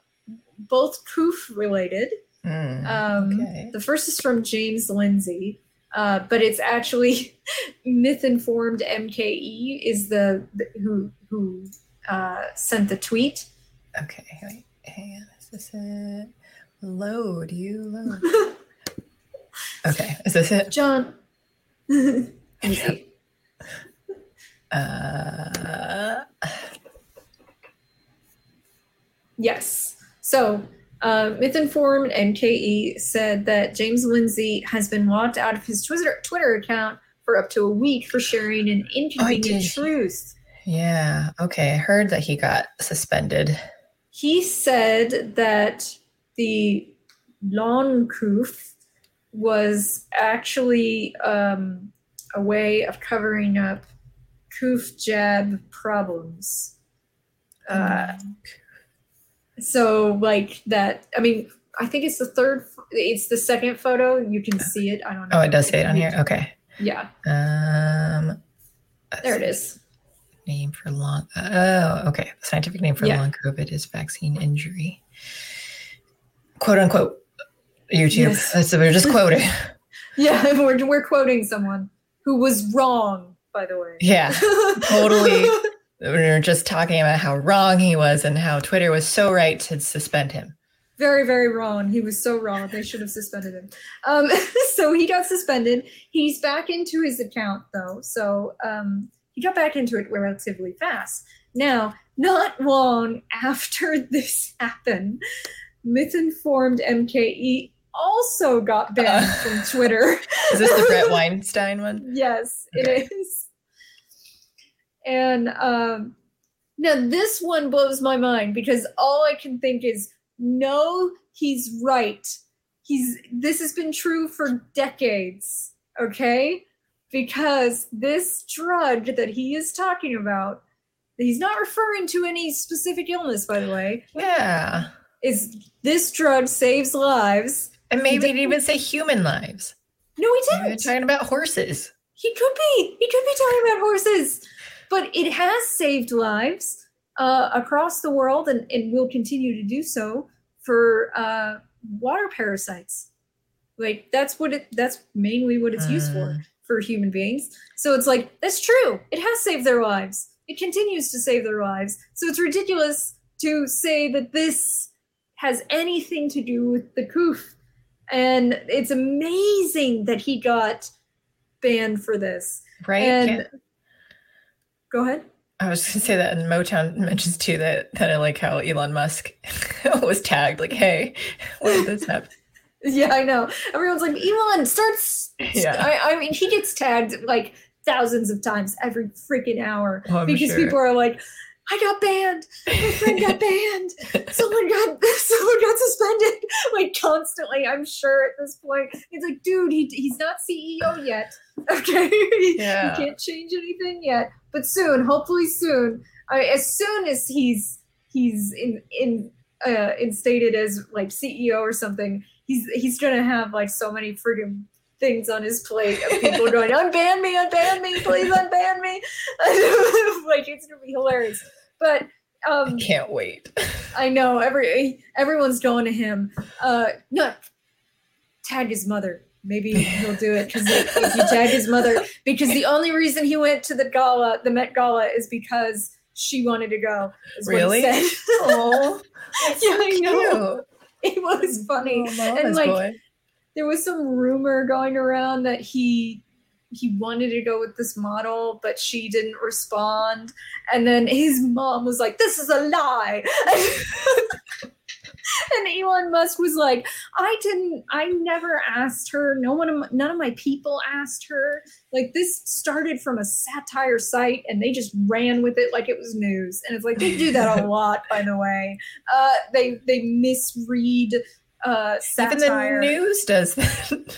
both proof related. Mm, Um, okay. The first is from James Lindsay, uh, but it's actually myth informed MKE is the, the who who uh, sent the tweet. Okay, wait, hang on. Is this it? Load, you load. okay, is this it? John. Let. Uh, Yes. So, uh, Myth Informed and KE said that James Lindsay has been locked out of his Twitter Twitter account for up to a week for sharing an inconvenient did. truth. yeah, okay. I heard that he got suspended. He said that the lawn coof was actually um, a way of covering up coof jab problems. Uh, So like that. I mean, I think it's the third. It's the second photo. You can see it. I don't know. Oh, it does say it on here. Okay. Yeah, Um, there it is. Name for long. Oh, okay. The scientific name for Yeah. long COVID is vaccine injury. Quote unquote. YouTube. Yes. That's we're just quoting. Yeah, we're we're quoting someone who was wrong, by the way. Yeah. Totally. We were just talking about how wrong he was and how Twitter was so right to suspend him. very very wrong he was so wrong they should have suspended him um so he got suspended he's back into his account though so um he got back into it relatively fast now not long after this happened myth-informed mke also got banned Uh. from twitter Is this the Bret Weinstein one? Yes, Okay. it is. And um, now this one blows my mind because all I can think is, no, he's right. He's this has been true for decades, okay? Because this drug that he is talking about, he's not referring to any specific illness, by the way, Yeah. is this drug saves lives. And maybe he'd even say human lives. No, he didn't. talking about horses. He could be. He could be talking about horses. But it has saved lives uh, across the world and, and will continue to do so for uh, water parasites. Like that's what it that's mainly what it's used for Mm. for human beings. So it's like that's true. It has saved their lives. It continues to save their lives. So it's ridiculous to say that this has anything to do with the coof. And it's amazing that he got banned for this. Right? And Can't- go ahead. I was gonna say that and Motown mentions too that that I like how Elon Musk was tagged like, hey, what did this happen? Yeah, I know. Everyone's like, Elon starts. Yeah. I, I mean, he gets tagged like thousands of times every freaking hour Oh, because sure. people are like, I got banned. My friend got banned. Someone got someone got suspended. Like constantly, I'm sure at this point. It's like, dude, he, he's not CEO yet. Okay, Yeah. he can't change anything yet. But soon, hopefully soon, I, as soon as he's he's in in uh, instated as like CEO or something, he's he's gonna have like so many friggin' things on his plate of people going, unban me, unban me, please unban me. like it's gonna be hilarious. But um I can't wait. I know every everyone's going to him. Uh no tag his mother. Maybe he'll do it because if if you tag his mother, because the only reason he went to the gala, the Met Gala, is because she wanted to go. he Really? Oh, yeah, I know. It was funny. Oh, and like boy. there was some rumor going around that he he wanted to go with this model but she didn't respond and then his mom was like this is a lie and Elon Musk was like I didn't I never asked her. No one of my, none of my people asked her. Like this started from a satire site and they just ran with it like it was news. And it's like they do that a lot by the way. Uh they they misread uh Even the news does that.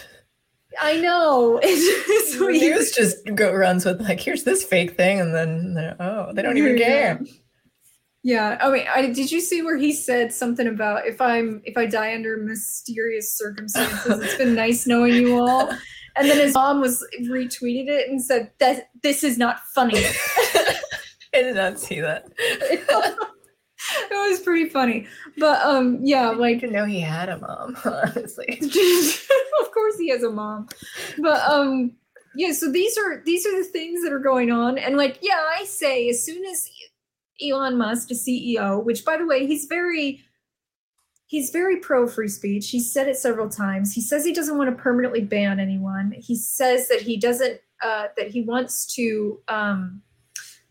I know. It's, the news just go runs with like, here's this fake thing, and then oh, they don't even care. Yeah. I mean, I did you see where he said something about if I'm if I die under mysterious circumstances, it's been nice knowing you all. And then his mom was retweeted it and said that this is not funny. I did not see that. it was pretty funny. But um yeah, I like didn't know he had a mom. Honestly, of course he has a mom but um yeah so these are these are the things that are going on and like yeah i say as soon as elon musk is ceo which by the way he's very he's very pro free speech. He's said it several times. He says he doesn't want to permanently ban anyone. He says that he doesn't uh, that he wants to um,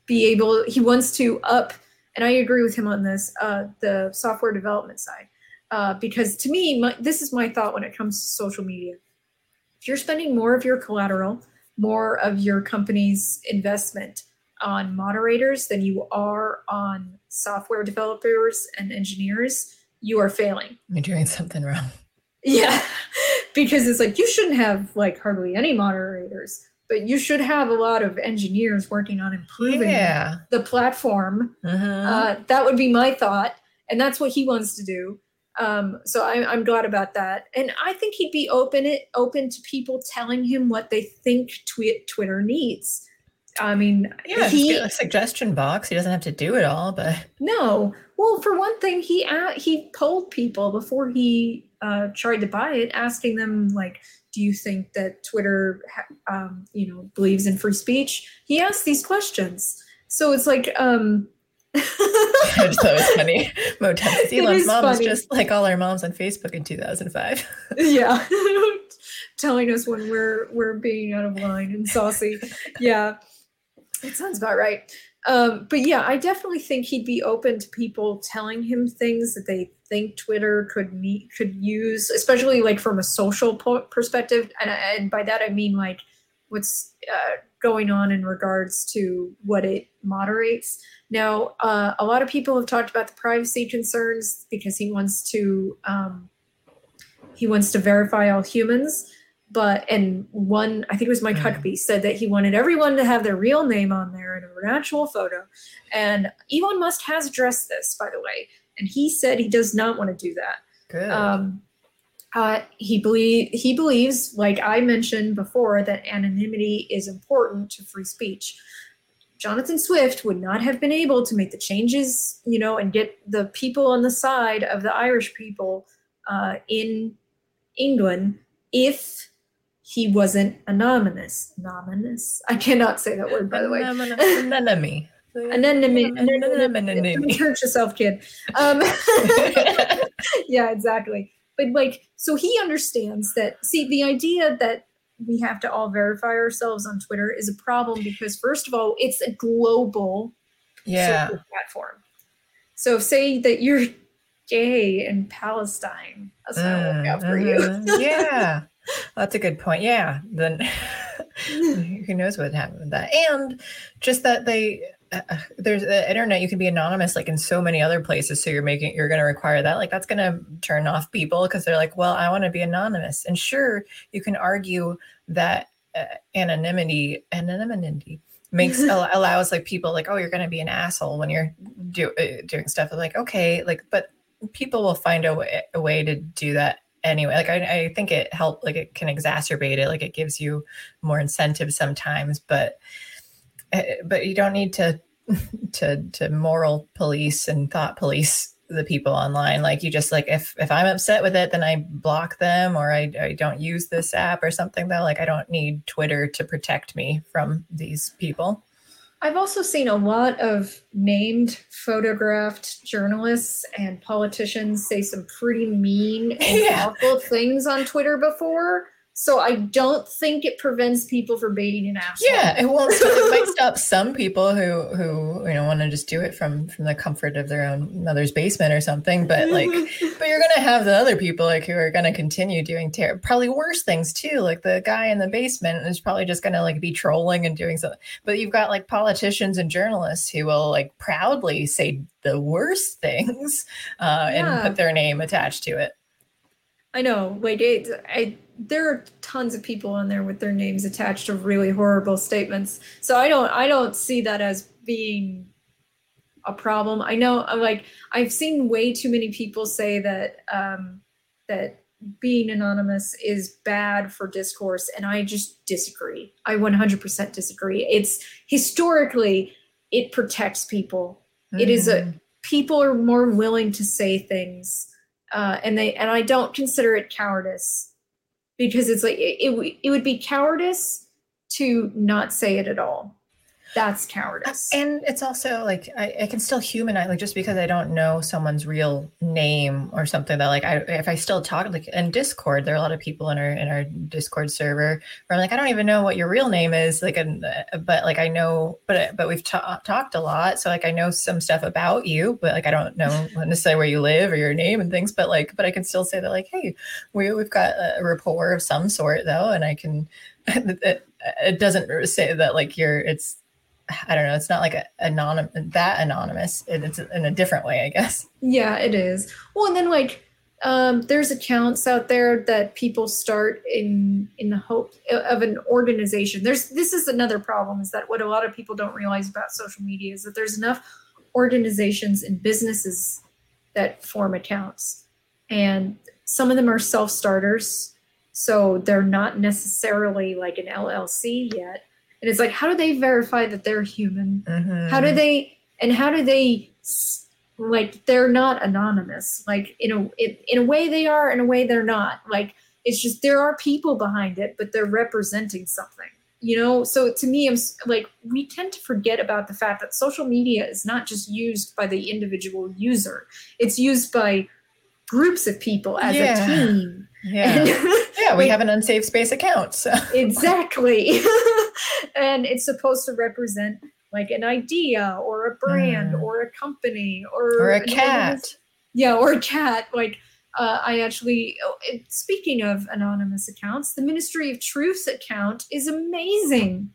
be able he wants to up and i agree with him on this uh, the software development side. Uh, because to me, my, this is my thought when it comes to social media. If you're spending more of your collateral, more of your company's investment on moderators than you are on software developers and engineers, you are failing. you're doing something wrong. Yeah, because it's like you shouldn't have like hardly any moderators, but you should have a lot of engineers working on improving Yeah. the platform Mhm. uh, that would be my thought. and that's what he wants to do. Um, so I, I'm glad about that, and I think he'd be open it open to people telling him what they think Twitter needs. I mean, Yeah, he a suggestion box. He doesn't have to do it all, but no. Well, for one thing, he a- he polled people before he uh, tried to buy it, asking them like, "Do you think that Twitter, ha- um, you know, believes in free speech?" He asked these questions, so it's like, um, I just thought it was funny. Mo Elon's mom is funny. just like all our moms on Facebook in 2005. yeah, telling us when we're we're being out of line and saucy. Yeah, it sounds about right. Um, but yeah, I definitely think he'd be open to people telling him things that they think Twitter could meet could use, especially like from a social po- perspective. And, and by that I mean like what's uh, going on in regards to what it moderates. Now, uh, a lot of people have talked about the privacy concerns because he wants to um, he wants to verify all humans. But and one, I think it was Mike Mm. Huckabee, said that he wanted everyone to have their real name on there in an actual photo. And Elon Musk has addressed this, by the way, and he said he does not want to do that. Good. Um, uh, he believe he believes, like I mentioned before, that anonymity is important to free speech. Jonathan Swift would not have been able to make the changes, you know, and get the people on the side of the Irish people uh, in England if he wasn't anonymous. Anonymous. I cannot say that word, by the way. Anemone. Anonymity. Anonymity. Church yourself, kid. Um, yeah, exactly. But like, so he understands that. See, the idea that we have to all verify ourselves on Twitter is a problem because, first of all, it's a global Yeah. platform. So, say that you're gay in Palestine, that's not gonna work out for you. Mhm. yeah. That's a good point. Yeah. Then who knows what happened with that? And just that they uh, uh, there's the internet you can be anonymous like in so many other places so you're making you're going to require that like that's going to turn off people because they're like well i want to be anonymous and sure you can argue that uh, anonymity anonymity makes al- allows like people like oh you're going to be an asshole when you're do, uh, doing stuff like okay like but people will find a way, a way to do that anyway like I, I think it help like it can exacerbate it like it gives you more incentive sometimes but uh, but you don't need to to to moral police and thought police the people online. Like you just like if if i'm upset with it then i block them or i, I don't use this app or something though like i don't need twitter to protect me from these people I've also seen a lot of named photographed journalists and politicians say some pretty mean and Yeah. awful things on Twitter before. So I don't think it prevents people from being an asshole. yeah it won't it might stop some people who who you know want to just do it from from the comfort of their own mother's basement or something but like but you're gonna have the other people like who are gonna continue doing ter- probably worse things too like the guy in the basement is probably just gonna like be trolling and doing something but you've got like politicians and journalists who will like proudly say the worst things uh, Yeah. and put their name attached to it I know. Like it, I there are tons of people on there with their names attached to really horrible statements. So I don't I don't see that as being a problem. I know like I've seen way too many people say that um that being anonymous is bad for discourse and I just disagree. I 100% disagree. It's historically it protects people it is a people are more willing to say things uh, and they and i don't consider it cowardice because it's like it, it, it would be cowardice to not say it at all that's cowardice. And it's also like I, I can still humanize like just because I don't know someone's real name or something that like I if I still talk like in Discord, there are a lot of people in our in our Discord server where I'm like I don't even know what your real name is like and uh, but like I know but but we've ta- talked a lot so like I know some stuff about you but like I don't know necessarily where you live or your name and things but like but I can still say that like hey we we've got a rapport of some sort though and I can it, it doesn't say that like you're it's I don't know. It's not like a anonymous that anonymous. It, it's in a different way, I guess. yeah it is well and then like um, there's accounts out there that people start in in the hope of an organization there's this is another problem is that what a lot of people don't realize about social media is that there's enough organizations and businesses that form accounts, and some of them are self starters, so they're not necessarily like an LLC yet. And it's like, how do they verify that they're human? Mhm. How do they and how do they like they're not anonymous? Like in a in, in a way they are, in a way they're not. Like it's just there are people behind it, but they're representing something. You know, so to me, I'm like we tend to forget about the fact that social media is not just used by the individual user; it's used by groups of people as Yeah. a team. yeah. yeah, we Like- have an unsafe space account. So exactly and it's supposed to represent like an idea or a brand Mm. or a company or or a cat. organiz- yeah or a cat like uh, i actually oh, speaking of anonymous accounts the ministry of truth account is amazing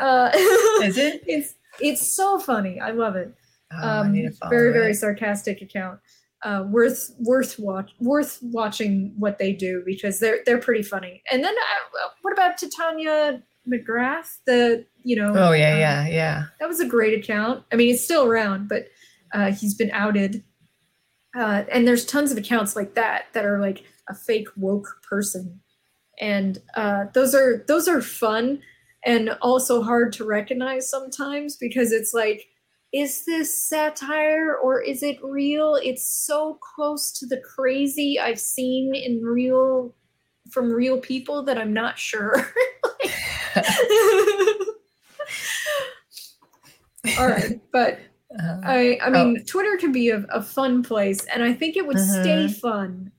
uh, Is it? it's it's so funny i love it Oh, I need very very it. sarcastic account uh, worth worth watch worth watching what they do because they're they're pretty funny. And then uh, what about Titania McGrath? The you know Oh yeah, uh, yeah, yeah. that was a great account. I mean, it's still around, but uh, he's been outed. Uh, and there's tons of accounts like that that are like a fake woke person, and uh, those are those are fun and also hard to recognize sometimes because it's like, is this satire or is it real? It's so close to the crazy I've seen in real from real people that I'm not sure. All right, but Uh, I I mean Twitter can be a, a fun place, and I think it would stay Mhm. fun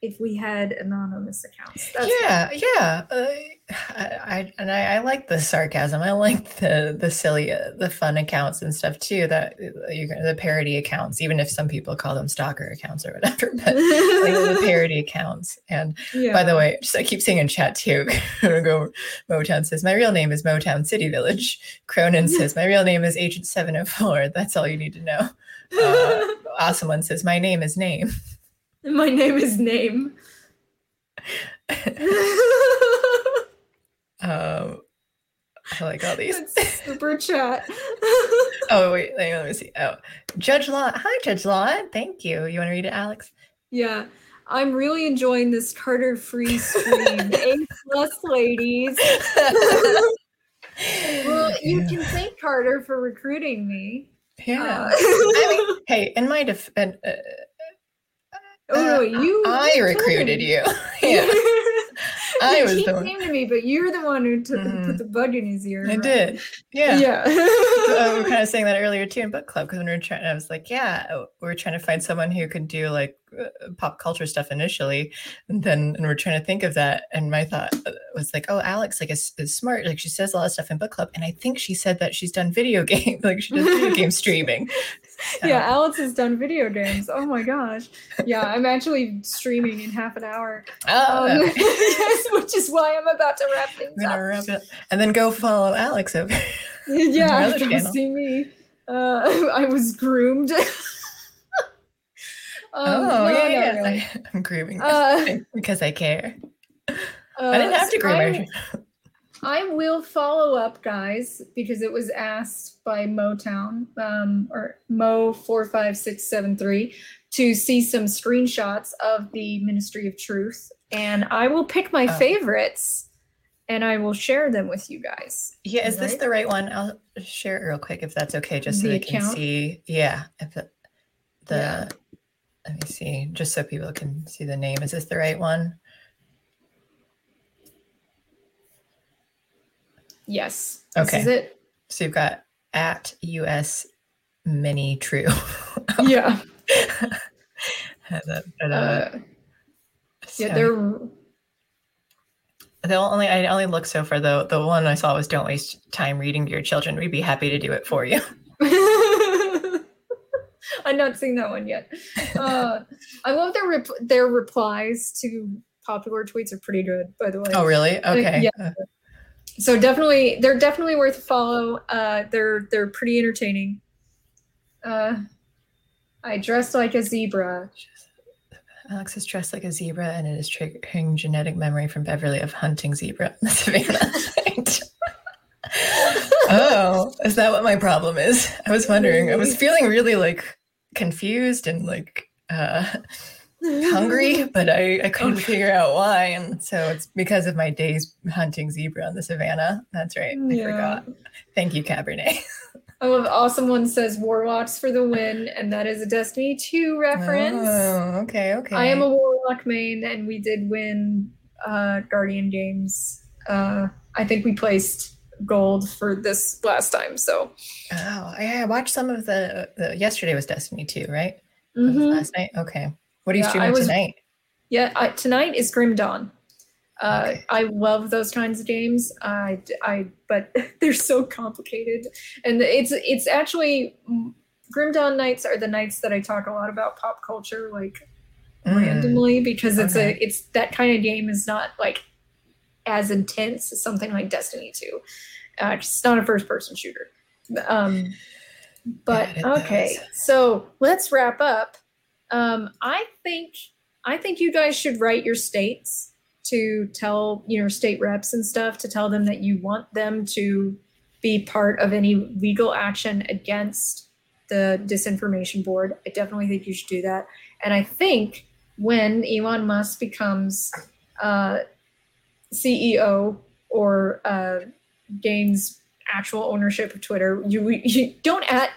if we had anonymous accounts. That's yeah, yeah. Uh, I, I and I, I like the sarcasm. I like the the silly, uh, the fun accounts and stuff too. That uh, you the parody accounts, even if some people call them stalker accounts or whatever. But like the parody accounts. And yeah. by the way, just I keep seeing in chat too. go Motown says my real name is Motown City Village. Cronin says my real name is Agent Seven Hundred Four. That's all you need to know. Uh, awesome one says my name is Name. my name is Name. Um, I like all these. That's super chat. Oh wait, hang on, let me see. Oh, Judge Law. Hi, Judge Law. Thank you. You want to read it, Alex? yeah. I'm really enjoying this Carter free stream. A plus ladies. well, you Yeah. can thank Carter for recruiting me. Yeah. Uh, I mean, hey, in my defense, uh, oh no, you. I you recruited you. yeah, I was he the one. came to me, but you're the one who took Mhm. put the bug in his ear. I right? did. Yeah. Yeah. uh, we were kind of saying that earlier too in book club because when we were trying, I was like, yeah, uh, we are trying to find someone who could do like uh, pop culture stuff initially, and then and we're trying to think of that. And my thought uh, was like, oh, Alex like is, is smart, like she says a lot of stuff in book club, and I think she said that she's done video game, like she does video game streaming. yeah, Alex has done video games. Oh my gosh. Yeah, I'm actually streaming in half an hour. Oh, Um, okay. which is why I'm about to wrap things I'm gonna up. wrap it and then go follow Alex over. Yeah, channel. see me. Uh, I was groomed. um, oh no, yeah, yeah. no. I, am grooming Uh, because I care. uh, I didn't have to groom I- will follow up, guys, because it was asked by Motown um, or Mo four five six seven three to see some screenshots of the Ministry of Truth, and I will pick my Oh. favorites, and I will share them with you guys. Yeah, is this the right one? I'll share it real quick if that's okay, just so The they can see. Yeah, if it, the Yeah. let me see, just so people can see the name. Is this the right one? Yes, this Okay. is it. So you've got at US Mini True. Yeah, uh, uh, yeah, they're the only I only look so far the the one I saw was don't waste time reading to your children. We'd be happy to do it for you. I'm not seeing that one yet. Uh, I love their rep- their replies to popular tweets are pretty good, by the way. Oh really? Okay. yeah. So definitely, they're definitely worth a follow. Uh, they're they're pretty entertaining. Uh, I dressed like a zebra. Alex is dressed like a zebra and it is triggering genetic memory from Beverly of hunting zebra in the savannah. Oh, is that what my problem is? I was wondering. I was feeling really like confused and like uh, hungry, but I, I couldn't figure out why. And so it's because of my days hunting zebra on the savannah. That's right. I Yeah. forgot. Thank you, Cabernet. I love awesome one says warlocks for the win, and that is a Destiny 2 reference. Oh, okay, okay. I am a warlock main, and we did win uh, Guardian Games. Uh, I think we placed gold for this last time. So Oh, I I watched some of the, the yesterday was Destiny 2, right? Mhm. Last night? Okay. What are you Yeah, streaming was- tonight? yeah, I, tonight is Grim Dawn. Uh, Okay. I love those kinds of games. I, I, but they're so complicated, and it's it's actually Grim Dawn nights are the nights that I talk a lot about pop culture, like Mm. randomly because it's okay. a it's that kind of game is not like as intense as something like Destiny 2. Uh, it's not a first person shooter. Um, but Yeah, okay, so let's wrap up. Um, I think I think you guys should write your states to tell your state reps and stuff to tell them that you want them to be part of any legal action against the disinformation board. I definitely think you should do that. And I think when Elon Musk becomes uh, CEO or uh, gains actual ownership of Twitter, you, you don't at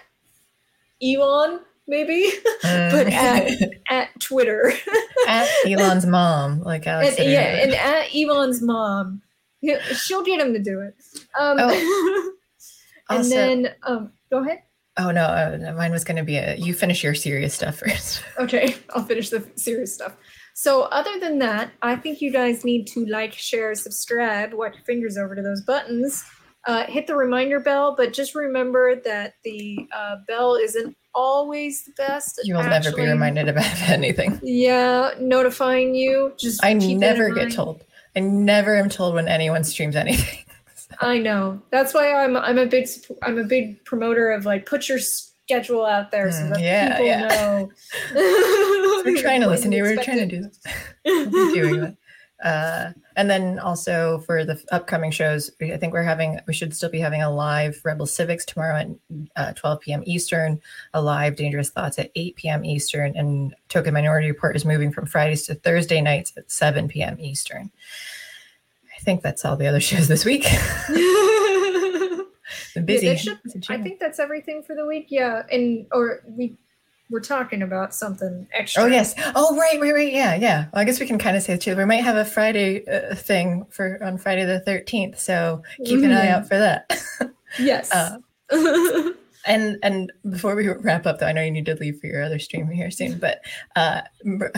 Elon maybe, but Mm. at at Twitter. at Elon's mom, like Alex. and, said yeah, and at Elon's mom, she'll get him to do it. Um, and Also- then, um, go ahead. oh no, uh, mine was going to be a. You finish your serious stuff first. Okay, I'll finish the serious stuff. So, other than that, I think you guys need to like, share, subscribe, watch your fingers over to those buttons, uh, hit the reminder bell, but just remember that the uh, bell isn't always the best. You will never be reminded about anything. Yeah, notifying you. Just I keep that in never get told. I never am told when anyone streams anything. I know. That's why I'm I'm a big I'm a big promoter of like put your schedule out there so Mm, that yeah, people yeah. know. We're trying to listen to you. We're trying to do this. Doing that. Uh, and then also for the upcoming shows, I think we're having, we should still be having a live Rebel Civics tomorrow at uh, 12 p.m. Eastern, a live Dangerous Thoughts at 8 p.m. Eastern, and Token Minority Report is moving from Fridays to Thursday nights at 7 p.m. Eastern. I think that's all the other shows this week. Busy. that should- I think that's everything for the week. Yeah, and or we we're talking about something extra. Oh yes. Oh right, right, right. Yeah, yeah. Well, I guess we can kind of say too. We might have a Friday uh, thing for on Friday the thirteenth, so keep an eye out for that. Yes. Uh, and and before we wrap up, though, I know you need to leave for your other stream here soon. But uh,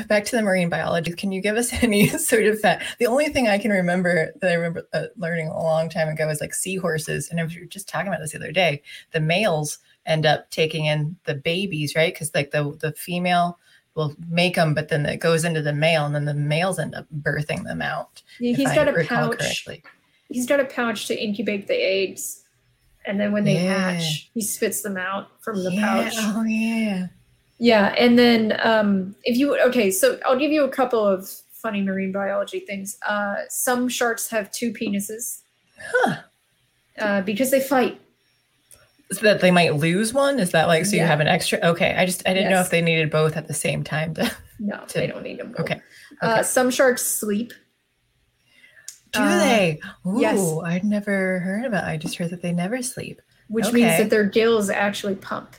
back to the marine biology. Can you give us any sort of fact? The only thing I can remember that I remember uh, learning a long time ago is like seahorses, and I was just talking about this the other day. The males end up taking in the babies, right? Because like the the female will make them, but then it goes into the male, and then the males end up birthing them out. if he's I got a pouch. correctly. He's got a pouch to incubate the eggs, and then when they Yeah. hatch, he spits them out from the Yeah, pouch. Oh yeah. Yeah, and then um, if you okay, so I'll give you a couple of funny marine biology things. Uh, some sharks have two penises Huh. uh, because they fight. So that they might lose one? Is that like so you have an extra? Okay, I just I didn't know if they needed both at the same time. To, No, To- they don't need them. both. okay, Uh, some sharks sleep. do uh, they? Ooh, yes. I'd never heard about. I just heard that they never sleep. which means that their gills actually pump,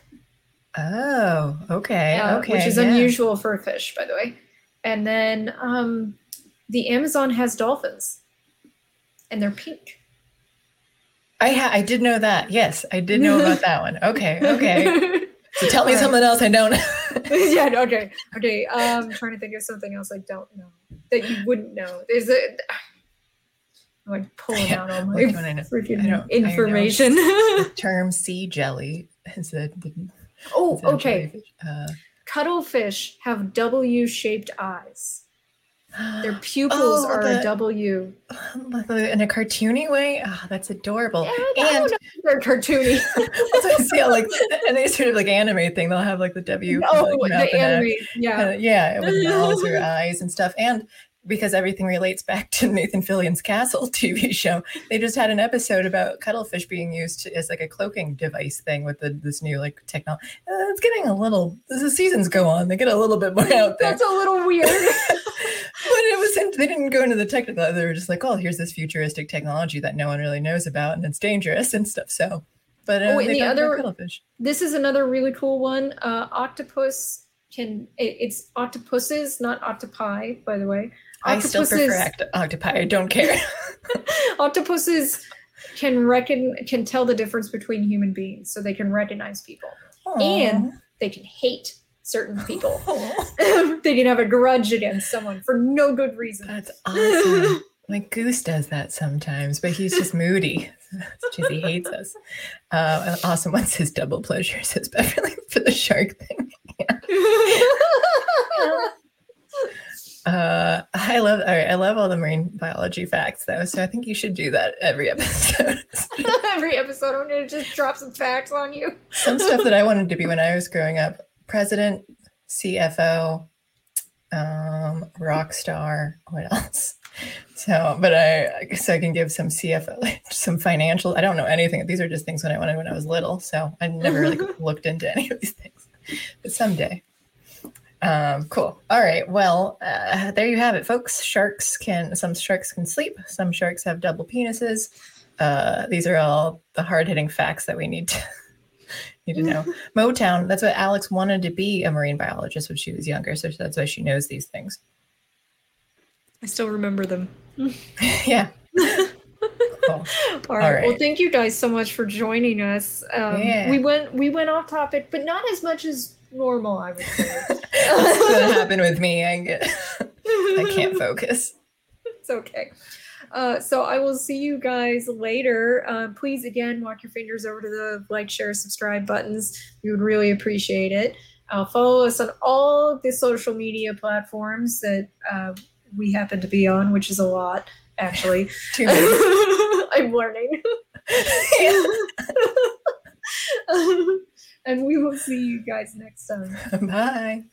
Oh, okay, uh, okay, which is yeah. unusual for a fish, by the way. And then um, the Amazon has dolphins, and they're pink. I ha- I did know that. Yes, I did know about that one. Okay, okay. So tell me right. something else I don't. know. yeah, okay, okay. Um, I'm trying to think of something else I don't know that you wouldn't know. There's a. I'm like pulling out all my I freaking don't- I know. information. the term sea jelly is a, oh, okay. jellyfish. Uh, Cuttlefish have W-shaped eyes. Their pupils Oh, are the- a W. in a cartoony way. Oh, that's adorable. Yeah, and they're cartoony. That's what I see, like any sort of like anime thing, they'll have like the W. oh, like, the and anime. Yeah. uh, yeah, with mouths or eyes and stuff. And because everything relates back to Nathan Fillion's Castle TV show. They just had an episode about cuttlefish being used as like a cloaking device thing with the, this new like technology. Uh, it's getting a little as the seasons go on, they get a little bit more out there. That's a little weird. but it was they didn't go into the technical. They were just like, oh, here's this futuristic technology that no one really knows about and it's dangerous and stuff. So, but uh, Oh, and the other- cuttlefish. this is another really cool one. Uh, octopus can it, it's octopuses, not octopi, by the way. I still prefer act- octopi. I don't care. octopuses can reckon can tell the difference between human beings, so they can recognize people, and they can hate certain people. They can have a grudge against someone for no good reason. That's awesome. My goose does that sometimes, but he's just moody. Just he hates us. Uh, awesome. What's his double pleasure? Says Beverly for the shark thing. Uh, I love. All right, I love all the marine biology facts though. So I think you should do that every episode. Every episode, I'm gonna just drop some facts on you. Some stuff that I wanted to be when I was growing up: president, CFO, um, rock star. What else? So, but I, I guess I can give some CFO, like, some financial. I don't know anything. These are just things when I wanted when I was little. So I never really looked into any of these things. But someday. Um, cool. All right. Well, uh, there you have it, folks. Sharks can some sharks can sleep. Some sharks have double penises. Uh, these are all the hard hitting facts that we need to need to know. Motown. That's what Alex wanted to be a marine biologist when she was younger. So that's why she knows these things. I still remember them. yeah. Cool. All right. Well, thank you guys so much for joining us. Um, Yeah. We went we went off topic, but not as much as normal. I would say. That's what happened with me. I get. I can't focus. it's okay. Uh, so I will see you guys later. Um, please again walk your fingers over to the like, share, subscribe buttons. We would really appreciate it. Uh, follow us on all the social media platforms that uh, we happen to be on, which is a lot actually. I'm learning. And we will see you guys next time. Bye.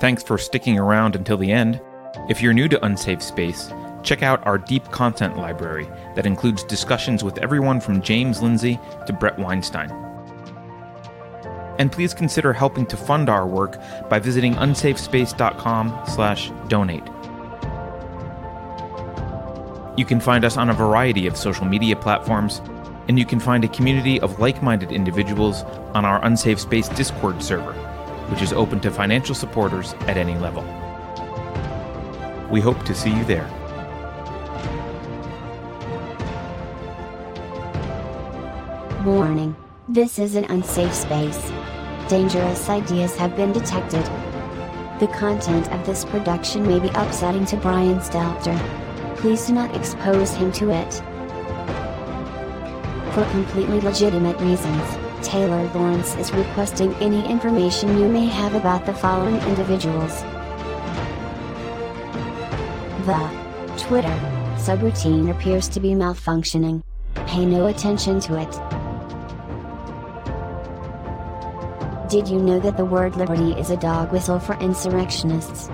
Thanks for sticking around until the end. If you're new to Unsafe Space, check out our deep content library that includes discussions with everyone from James Lindsay to Bret Weinstein. And please consider helping to fund our work by visiting unsafespace.com/donate. You can find us on a variety of social media platforms, and you can find a community of like-minded individuals on our Unsafe Space Discord server which is open to financial supporters at any level. We hope to see you there. Warning. This is an unsafe space. Dangerous ideas have been detected. The content of this production may be upsetting to Brian Stelter. Please do not expose him to it. For completely legitimate reasons, Taylor Lorenz is requesting any information you may have about the following individuals. The Twitter subroutine appears to be malfunctioning. Pay no attention to it. Did you know that the word liberty is a dog whistle for insurrectionists?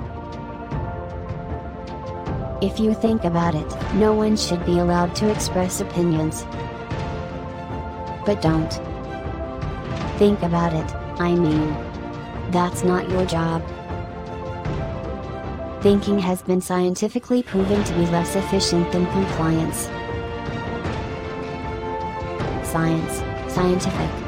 If you think about it, no one should be allowed to express opinions. But don't. Think about it, I mean. That's not your job. Thinking has been scientifically proven to be less efficient than compliance. Science, scientific,